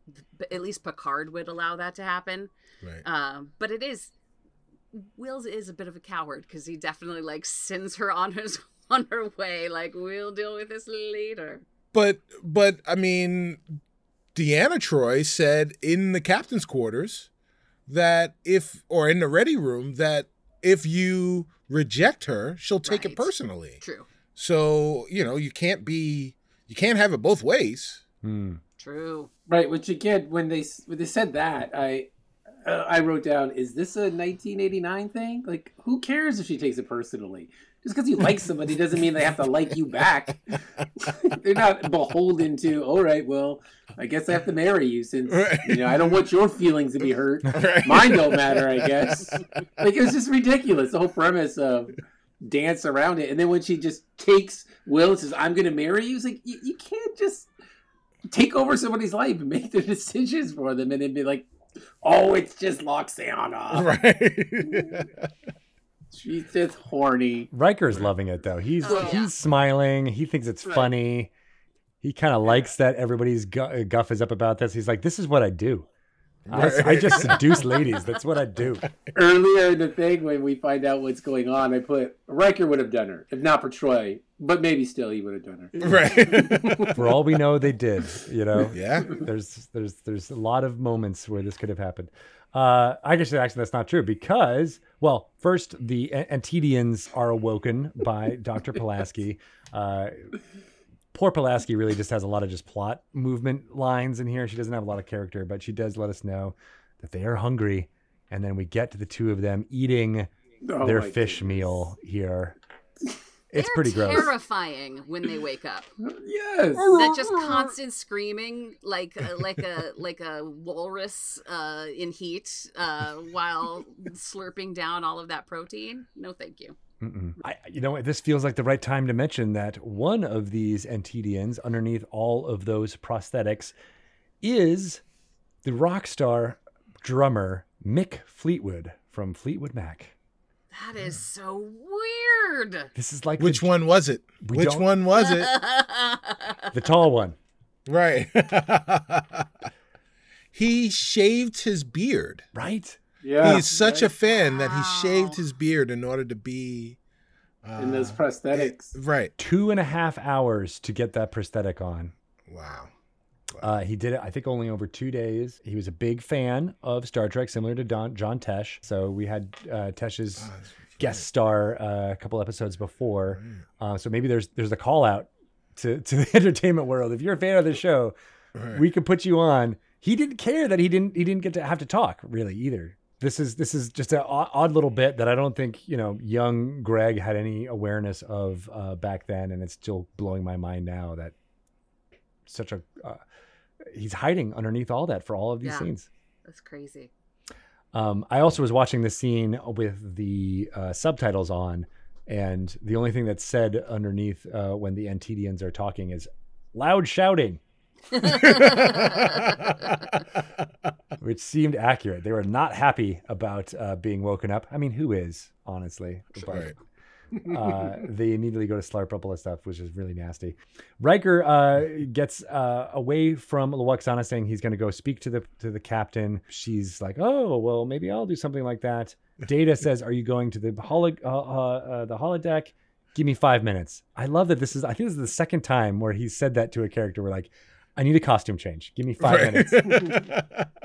at least Picard would allow that to happen. right Um, but it is Wills is a bit of a coward because he definitely like sends her on his on her way. Like we'll deal with this later. but but i mean deanna troi said in the captain's quarters that if or in the ready room that if you reject her she'll take Right. it personally True. so you know you can't be you can't have it both ways Hmm. True. Right. Which again, when they when they said that, I uh, I wrote down, is this a 1989 thing? Like, who cares if she takes it personally? Just because you like somebody doesn't mean they have to like you back. They're not beholden to. All right, well, I guess I have to marry you since Right. you know I don't want your feelings to be hurt. Right. Mine don't matter, I guess. Like it was just ridiculous. The whole premise of dance around it, and then when she just takes Will and says, "I'm going to marry you," it's like you, you can't just take over somebody's life and make their decisions for them, and then be like, Oh, it's just Lwaxana. Right. She's just horny. Riker's loving it though. He's Oh, yeah. he's smiling. He thinks it's Right. funny. He kind of likes that everybody's gu- uh, guff is up about this. He's like, "This is what I do. I, I just seduce ladies. That's what I do." Earlier in the thing, when we find out what's going on, I put Riker would have done her, if not for Troi, but maybe still he would have done her. right. For all we know, they did. You know, yeah. there's there's there's a lot of moments where this could have happened. Uh, I guess actually that's not true because, well, first the An- Antedeans are awoken by Dr. Pulaski. Uh, poor Pulaski really just has a lot of just plot movement lines in here. She doesn't have a lot of character, but she does let us know that they are hungry, and then we get to the two of them eating Oh their fish goodness. meal here. It's They're pretty gross. terrifying when they wake up. Yes. that just constant screaming like a, like a like a walrus uh, in heat uh, while slurping down all of that protein. No, thank you. I, you know what? This feels like the right time to mention that one of these Antedeans, underneath all of those prosthetics, is the rock star drummer Mick Fleetwood from Fleetwood Mac. That is so weird. This is like Which the, one was it? Which don't- one was it? the tall one. Right. he shaved his beard. Right? yeah. He's such a fan that he shaved his beard in order to be. Uh, in those prosthetics. Right. Two and a half hours to get that prosthetic on. Wow. Uh, he did it, I think, only over two days. He was a big fan of Star Trek, similar to Don, John Tesh. So we had uh, Tesh's that's- guest star uh, a couple episodes before. Right. Uh, so maybe there's there's a call out to, to the entertainment world. If you're a fan of the show, Right. we could put you on. He didn't care that he didn't he didn't get to have to talk really either. This is this is just an odd, odd little bit that I don't think you know young Greg had any awareness of uh, back then, and it's still blowing my mind now that such a uh, he's hiding underneath all that for all of these Yeah. scenes. That's crazy. Um, I also was watching the scene with the uh, subtitles on, and the only thing that's said underneath uh, when the Antedeans are talking is loud shouting, which seemed accurate. They were not happy about uh, being woken up. I mean, who is, honestly? But Right. Uh, they immediately go to slurp up all this stuff, which is really nasty. Riker uh, gets uh, away from Lwaxana, saying he's going to go speak to the to the captain. She's like, "Oh, well, maybe I'll do something like that." Data says, "Are you going to the holo- uh, uh, uh, the holodeck? Give me five minutes." I love that this is. I think this is the second time where he said that to a character. We're like, "I need a costume change. Give me five Right. minutes."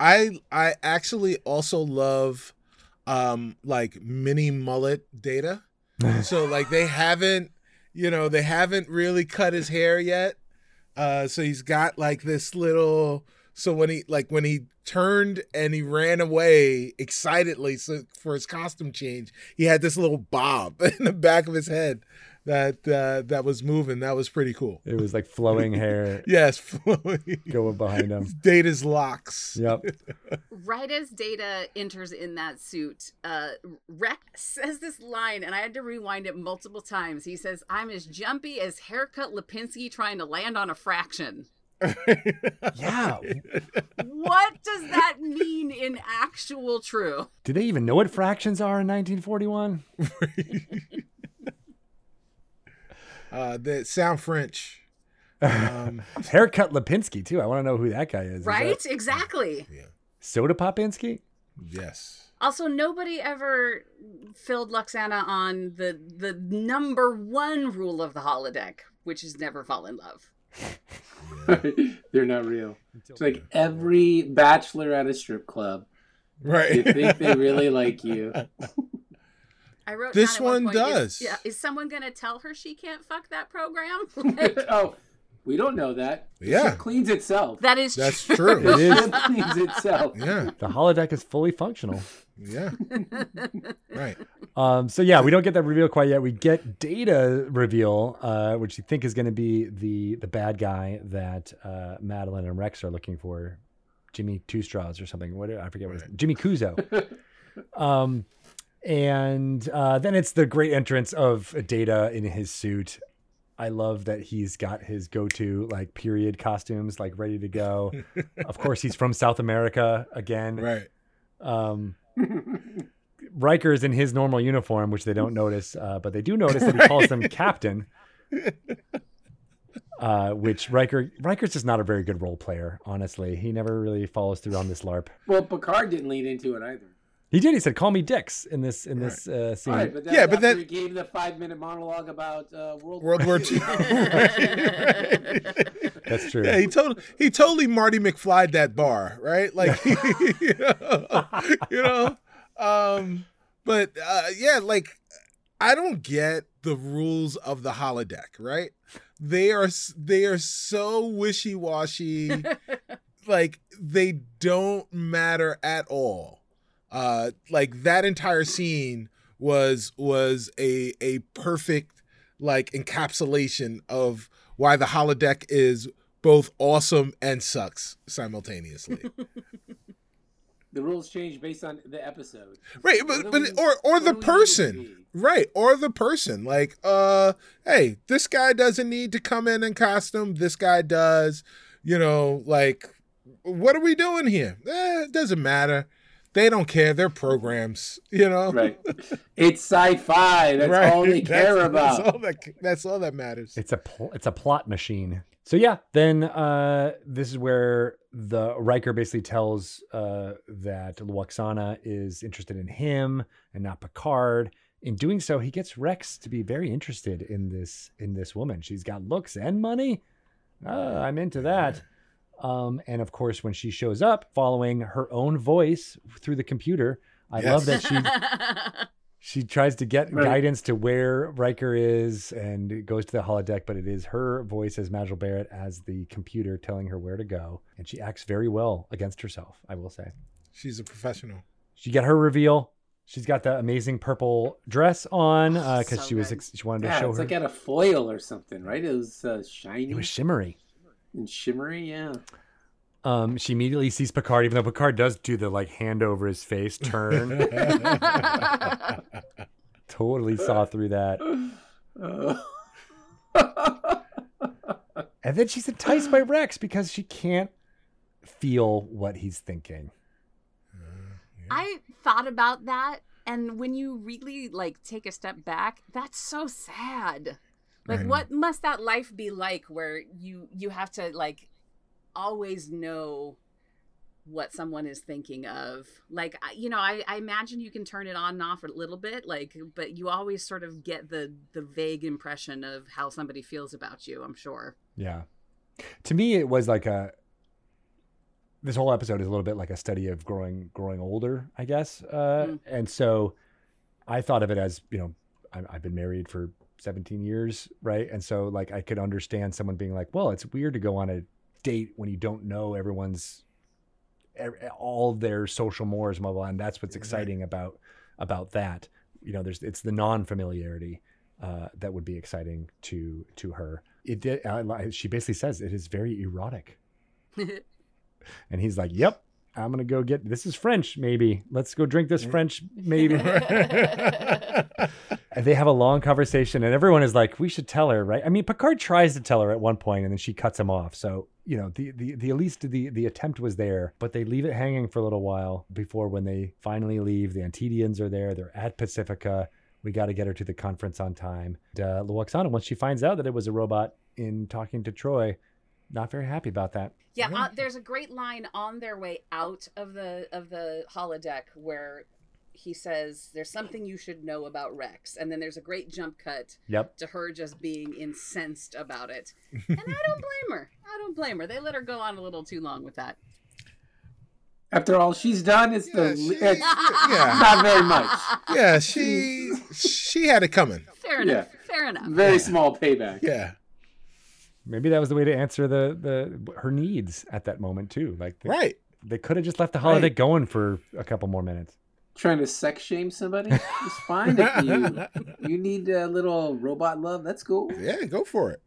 I I actually also love um like mini mullet data. so like they haven't you know they haven't really cut his hair yet. Uh so he's got like this little so when he like when he turned and he ran away excitedly so for his costume change, he had this little bob in the back of his head that uh that was moving. That was pretty cool. It was like flowing hair Yes, flowing. going behind him. Data's locks. Yep. Right as Data enters in that suit, uh, Rex says this line, and I had to rewind it multiple times. He says, "I'm as jumpy as haircut Lipinski trying to land on a fraction." Yeah. What does that mean in actual true? Do they even know what fractions are in 1941? Uh, that sound French. Um, Haircut Lipinski too. I want to know who that guy is. Is that Right? Exactly. Soda Popinski? yes. Also, nobody ever filled Lwaxana on the the number one rule of the holodeck, which is never fall in love. They're not real. It's like every bachelor at a strip club. You Right. think they really like you. I wrote This down one point, is- does. yeah, is someone gonna tell her she can't fuck that program? oh, we don't know that. Yeah. ship cleans itself. that is That's true. true. It is. Ship cleans itself. Yeah. The holodeck is fully functional. Yeah. Right. Um, so yeah, we don't get that reveal quite yet. We get Data reveal, uh, which you think is going to be the the bad guy that uh, Madeline and Rex are looking for, Jimmy Two Straws or something. What I forget what his Jimmy Kuzo. um, and uh, then it's the great entrance of Data in his suit. I love that he's got his go-to like period costumes like ready to go. of course, he's from South America again. Right. Um, Riker is in his normal uniform, which they don't notice, uh, but they do notice that he calls them captain. Uh, which Riker Riker's just not a very good role player, honestly. He never really follows through on this LARP. well, Picard didn't lead into it either. He did. He said, "Call me Dix" in this in this uh, scene. All right, but then, Yeah, but after then- he gave the five minute monologue about uh, World, World War II. That's true. Yeah, he told he totally Marty McFlyed that bar, right? Like, you know, you know? Um, but uh, yeah, like I don't get the rules of the holodeck, right? They are they are so wishy washy, like they don't matter at all. Uh, like that entire scene was was a a perfect like encapsulation of why the holodeck is both awesome and sucks simultaneously. The rules change based on the episode. right, but but or or the do we need it to person. Right, or the person. Like, uh, hey, this guy doesn't need to come in in costume. This guy does. You know, like, what are we doing here? Eh, it doesn't matter. They don't care. They're programs. You know, Right. It's sci-fi. That's Right. all they care That's- about. That's all that. That's all that matters. It's a pl- it's a plot machine. So yeah, then uh, this is where the Riker basically tells uh, that Lwaxana is interested in him and not Picard. In doing so, he gets Rex to be very interested in this in this woman. She's got looks and money. Uh, I'm into that. Um, and of course, when she shows up, following her own voice through the computer, I love that she she tries to get Right. guidance to where Riker is and it goes to the holodeck, but it is her voice as Majel Barrett as the computer telling her where to go. And she acts very well against herself, I will say. She's a professional. She got her reveal. She's got the amazing purple dress on because So she was ex- she wanted to show it's her. like at a foil or something, right? It was uh, shiny it was shimmery. And shimmery. Yeah. Um, she immediately sees Picard, even though Picard does do the like hand over his face turn. totally saw through that. Uh, And then she's enticed by Rex because she can't feel what he's thinking. I thought about that, and when you really like take a step back, that's so sad. Like, Right. what must that life be like, where you you have to like always know what someone is thinking of? Like, you know, I, I imagine you can turn it on and off a little bit, like, but you always sort of get the the vague impression of how somebody feels about you. I'm sure. Yeah. To me, it was like a. This whole episode is a little bit like a study of growing, growing older, I guess. Uh, Mm. And so, I thought of it as you know, I, I've been married for 17 years, right? And so, like, I could understand someone being like, "Well, it's weird to go on a date when you don't know everyone's, all their social mores, blah blah." And that's what's exciting about about that. You know, there's it's the non familiarity uh, that would be exciting to to her. It did. I li- she basically says it is very erotic, and he's like, "Yep, I'm gonna go get this is French. Maybe let's go drink this French. Maybe." and they have a long conversation, and everyone is like, "We should tell her, right?" I mean, Picard tries to tell her at one point, and then she cuts him off. So you know, the the the at least the the attempt was there, but they leave it hanging for a little while before when they finally leave. The Antedeans are there. They're at Pacifica. We got to get her to the conference on time. Uh, Lwaxana, once she finds out that it was a robot in talking to Troi, not very happy about that. Yeah, Yeah. uh, there's a great line on their way out of the of the holodeck where he says, "There's something you should know about Rex," and then there's a great jump cut Yep. to her just being incensed about it, and I don't blame her. I don't blame her. They let her go on a little too long with that. after all she's done, it's Yeah, the she- it's yeah. not very much. Yeah, she she had it coming. Fair enough. Fair enough. Very small payback. Yeah. Maybe that was the way to answer the the her needs at that moment too. Like they, Right. they could have just left the holiday Right. going for a couple more minutes. Trying to sex shame somebody? It's fine if you you need a little robot love. That's cool. Yeah, go for it.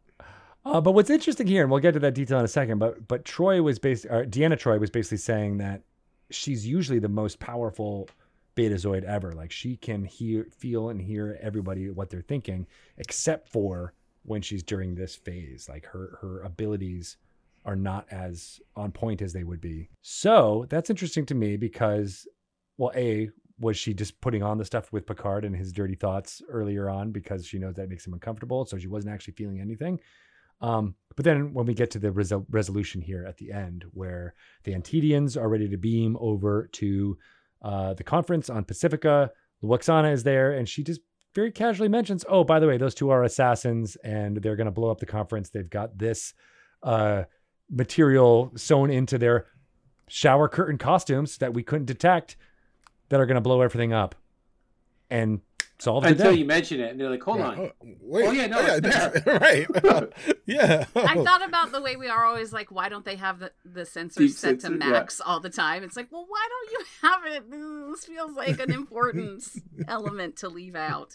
Uh, but what's interesting here, and we'll get to that detail in a second, but but Troi was based, or Deanna Troi was basically saying that she's usually the most powerful Betazoid ever. Like she can hear, feel, and hear everybody what they're thinking, except for when she's during this phase. Like her her abilities are not as on point as they would be. So that's interesting to me because, well, a was she just putting on the stuff with Picard and his dirty thoughts earlier on because she knows that makes him uncomfortable, so she wasn't actually feeling anything. Um, but then when we get to the resol- resolution here at the end, where the Antedeans are ready to beam over to uh, the conference on Pacifica, Lwaxana is there, and she just very casually mentions, "Oh, by the way, those two are assassins, and they're going to blow up the conference. They've got this uh, material sewn into their shower curtain costumes that we couldn't detect that are going to blow everything up." And solve Until day. you mention it, and they're like, "Hold Yeah, on." oh, wait. Oh, yeah, no, oh, it's that's- right. yeah. I thought about the way we are always like, why don't they have the, the sensor Deep set to sensor, yeah. max all the time? It's like, well, why don't you have it? This feels like an important element to leave out.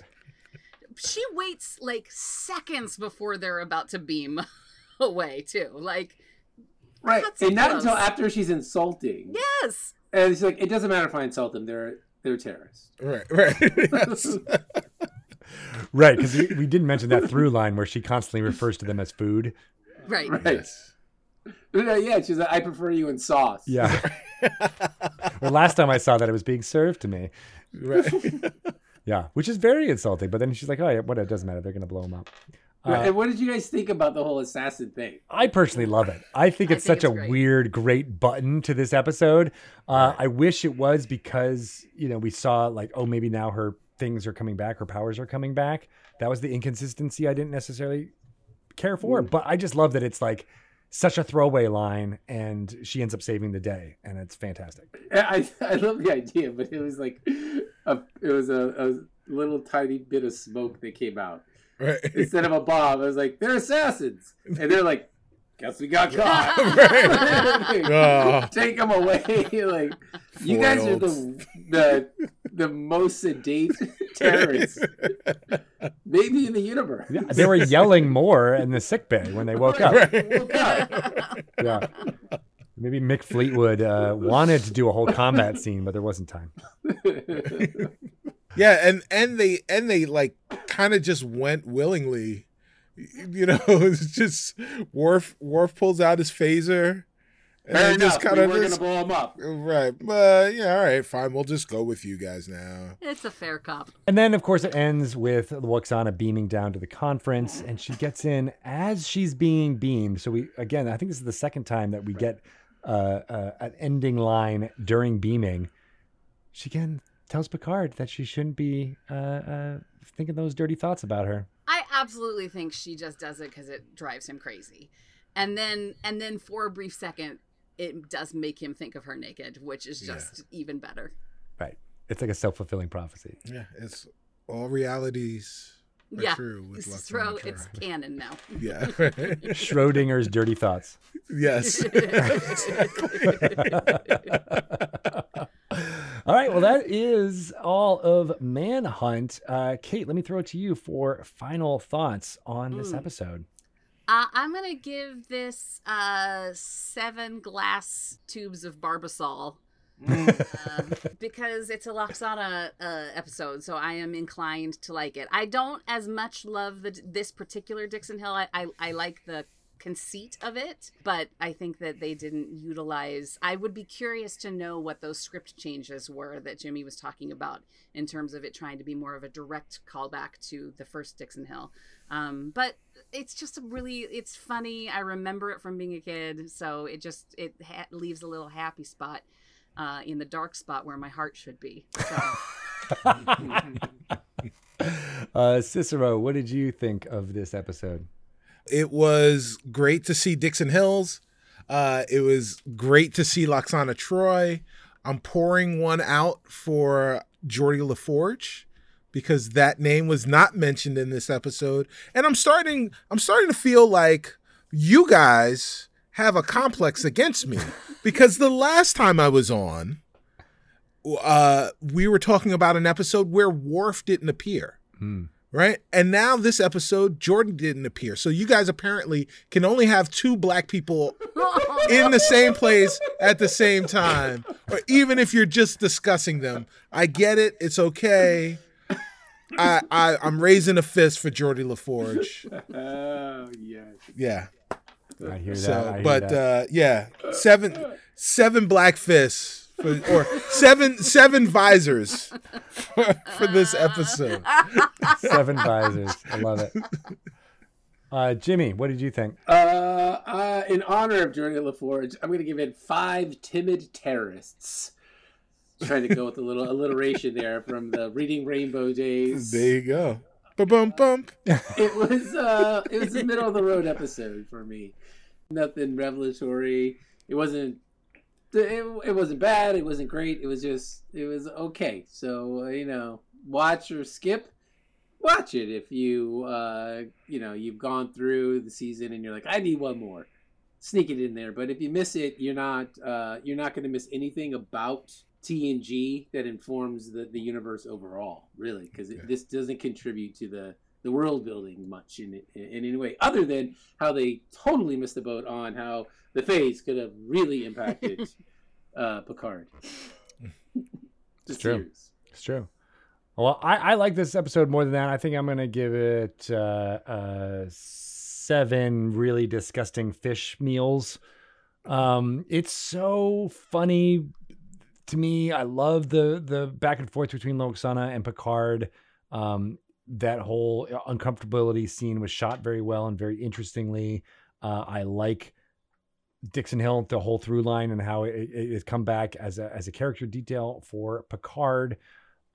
She waits like seconds before they're about to beam away, too. Like, Right, That's and not until after she's insulting. yes. And it's like, it doesn't matter if I insult them; they're they're terrorists. Right. Right. Yes. right because we, we didn't mention that through line where she constantly refers to them as food. Right. Right. Yes. Yeah, uh, yeah, she's like, I prefer you in sauce. Yeah. well, last time I saw that it was being served to me. Right. Yeah, which is very insulting. But then she's like, "Oh yeah, what? It doesn't matter. They're gonna blow them up." Right, Uh, and what did you guys think about the whole assassin thing? I personally love it. I think I it's think such it's a great. weird, great button to this episode. Uh, I wish it was because you know we saw like, oh, maybe now her things are coming back, her powers are coming back. That was the inconsistency I didn't necessarily care for. But I just love that it's like such a throwaway line, and she ends up saving the day, and it's fantastic. I I love the idea, but it was like a it was a, a little tiny bit of smoke that came out Right. instead of a bomb. I was like, they're assassins, and they're like, guess we got caught. Oh. Take them away. like you guys are the the the most sedate terrorists maybe in the universe. Yeah, they were yelling more in the sick bay when they woke up. Woke up. Yeah. Maybe Mick Fleetwood uh, wanted to do a whole combat scene, but there wasn't time. Yeah, and and they and they like kind of just went willingly. You know, it's just Worf Worf pulls out his phaser. And Fair they just enough. kind we of were just gonna blow them up. right. But yeah, all right, fine. We'll just go with you guys now. It's a fair cop. And then, of course, it ends with Lwaxana beaming down to the conference, and she gets in as she's being beamed. So we, again, I think this is the second time that we get uh, uh, an ending line during beaming. She again tells Picard that she shouldn't be uh, uh, thinking those dirty thoughts about her. I absolutely think she just does it because it drives him crazy, and then and then for a brief second, it does make him think of her naked, which is Yeah. just even better. Right. It's like a self fulfilling prophecy. Yeah, it's all realities are yeah, true with This throw. It's canon now. Yeah. Schrodinger's dirty thoughts. yes. all right. Well, that is all of Manhunt. Uh, Kate, let me throw it to you for final thoughts on this Mm. episode. Uh, I'm gonna give this uh, seven glass tubes of Barbasol uh, because it's a Lwaxana uh, episode, so I am inclined to like it. I don't as much love the this particular Dixon Hill. I, I I like the conceit of it, but I think that they didn't utilize. I would be curious to know what those script changes were that Jimmy was talking about in terms of it trying to be more of a direct callback to the first Dixon Hill. Um, but it's just a really it's funny. I remember it from being a kid, so it just it ha- leaves a little happy spot uh, in the dark spot where my heart should be. So. uh, Cicero, what did you think of this episode? It was great to see Dixon Hills. Uh, it was great to see Lwaxana Troi. I'm pouring one out for Geordie LaForge because that name was not mentioned in this episode. And I'm starting I'm starting to feel like you guys have a complex against me because the last time I was on uh we were talking about an episode where Worf didn't appear Hmm. Right? And now this episode, Jordan didn't appear. So you guys apparently can only have two black people in the same place at the same time, or even if you're just discussing them. I get it. It's okay. I, I I'm raising a fist for Geordie LaForge. Oh yes. Yeah. I hear that. So, I hear but that. uh, yeah, seven seven black fists for, or seven seven visors for, for this episode. seven visors. I love it. Uh, Jimmy, what did you think? Uh, uh, in honor of Jordan LaForge, I'm going to give it five timid terrorists. Trying to go with a little alliteration there from the Reading Rainbow days. There you go. Bum bum. It was uh, it was a middle of the road episode for me. Nothing revelatory. It wasn't. It, it wasn't bad. It wasn't great. It was just. It was okay. So uh, you know, watch or skip. Watch it if you uh, you know you've gone through the season and you're like, I need one more. Sneak it in there. But if you miss it, you're not uh, you're not going to miss anything about TNG that informs the, the universe overall, really, because Okay. this doesn't contribute to the, the world building much in, in in any way, other than how they totally missed the boat on how the phase could have really impacted uh, Picard. it's true. series. It's true. Well, I, I like this episode more than that. I think I'm gonna give it uh, uh, seven really disgusting fish meals. Um, it's so funny to me. I love the the back and forth between Lwaxana and Picard. Um, that whole uncomfortability scene was shot very well and very interestingly. Uh, I like Dixon Hill, the whole through line, and how it, it come back as a as a character detail for Picard.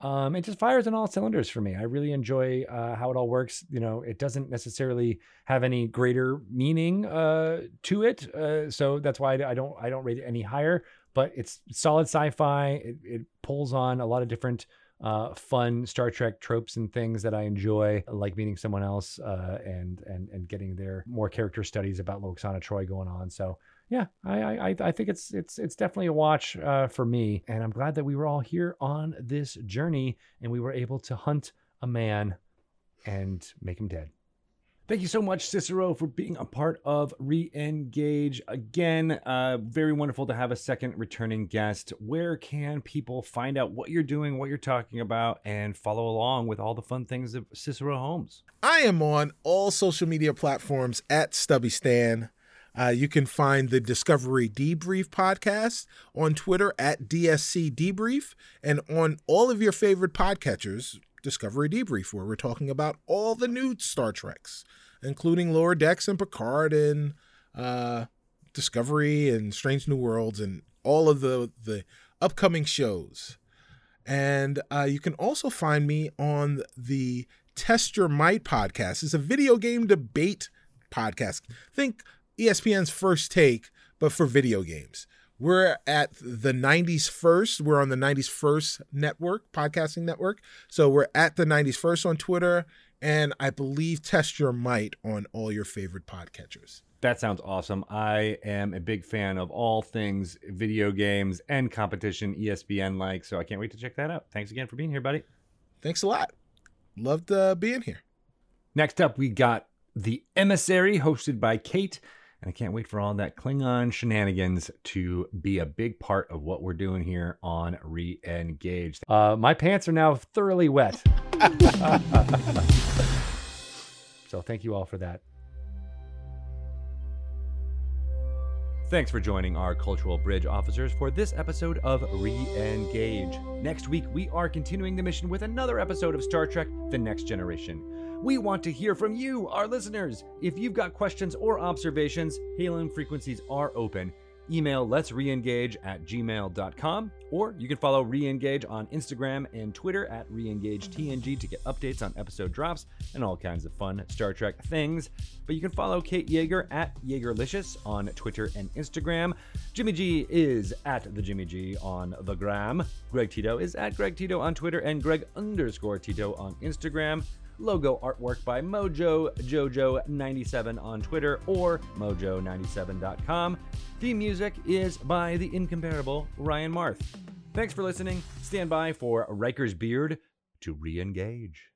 Um, it just fires on all cylinders for me. I really enjoy uh, how it all works. You know, it doesn't necessarily have any greater meaning uh, to it, uh, so that's why I don't I don't rate it any higher. But it's solid sci-fi. It, it pulls on a lot of different uh, fun Star Trek tropes and things that I enjoy, like meeting someone else uh, and and and getting their more character studies about Lwaxana Troi going on. So yeah, I I, I- think it's it's it's definitely a watch uh, for me, and I'm glad that we were all here on this journey and we were able to hunt a man and make him dead. Thank you so much, Cicero, for being a part of Re-Engage. Again, uh, very wonderful to have a second returning guest. Where can people find out what you're doing, what you're talking about, and follow along with all the fun things of Cicero Holmes? I am on all social media platforms at Stubby Stan. Uh, you can find the Discovery Debrief podcast on Twitter at DSC Debrief and on all of your favorite podcatchers, Discovery Debrief, where we're talking about all the new Star Treks, including Lower Decks and Picard and uh, Discovery and Strange New Worlds and all of the, the upcoming shows. And uh, you can also find me on the Test Your Might podcast. It's a video game debate podcast. Think ESPN's first take, but for video games. We're at the 90s first. We're on the 90s first network, podcasting network. So we're at the 90s first on Twitter, and I believe Test Your Might on all your favorite podcatchers. That sounds awesome. I am a big fan of all things video games and competition, ESPN like, so I can't wait to check that out. Thanks again for being here, buddy. Thanks a lot. Loved uh, being here. Next up, we got The Emissary, hosted by Kate. And I can't wait for all that Klingon shenanigans to be a big part of what we're doing here on Re Engaged. Uh, my pants are now thoroughly wet. so thank you all for that. Thanks for joining our Cultural Bridge officers for this episode of Re Engage. Next week, we are continuing the mission with another episode of Star Trek The Next Generation. We want to hear from you, our listeners. If you've got questions or observations, hailing frequencies are open. Email let's reengage at gmail.com, or you can follow Reengage on Instagram and Twitter at ReengageTNG to get updates on episode drops and all kinds of fun Star Trek things. But you can follow Kate Yeager at Yeagerlicious on Twitter and Instagram. Jimmy G is at the Jimmy G on the gram. Greg Tito is at Greg Tito on Twitter and Greg underscore Tito on Instagram. Logo artwork by Mojo Jojo97 on Twitter or mojo97.com. Theme music is by the incomparable Ryan Marth. Thanks for listening. Stand by for Riker's Beard to re engage.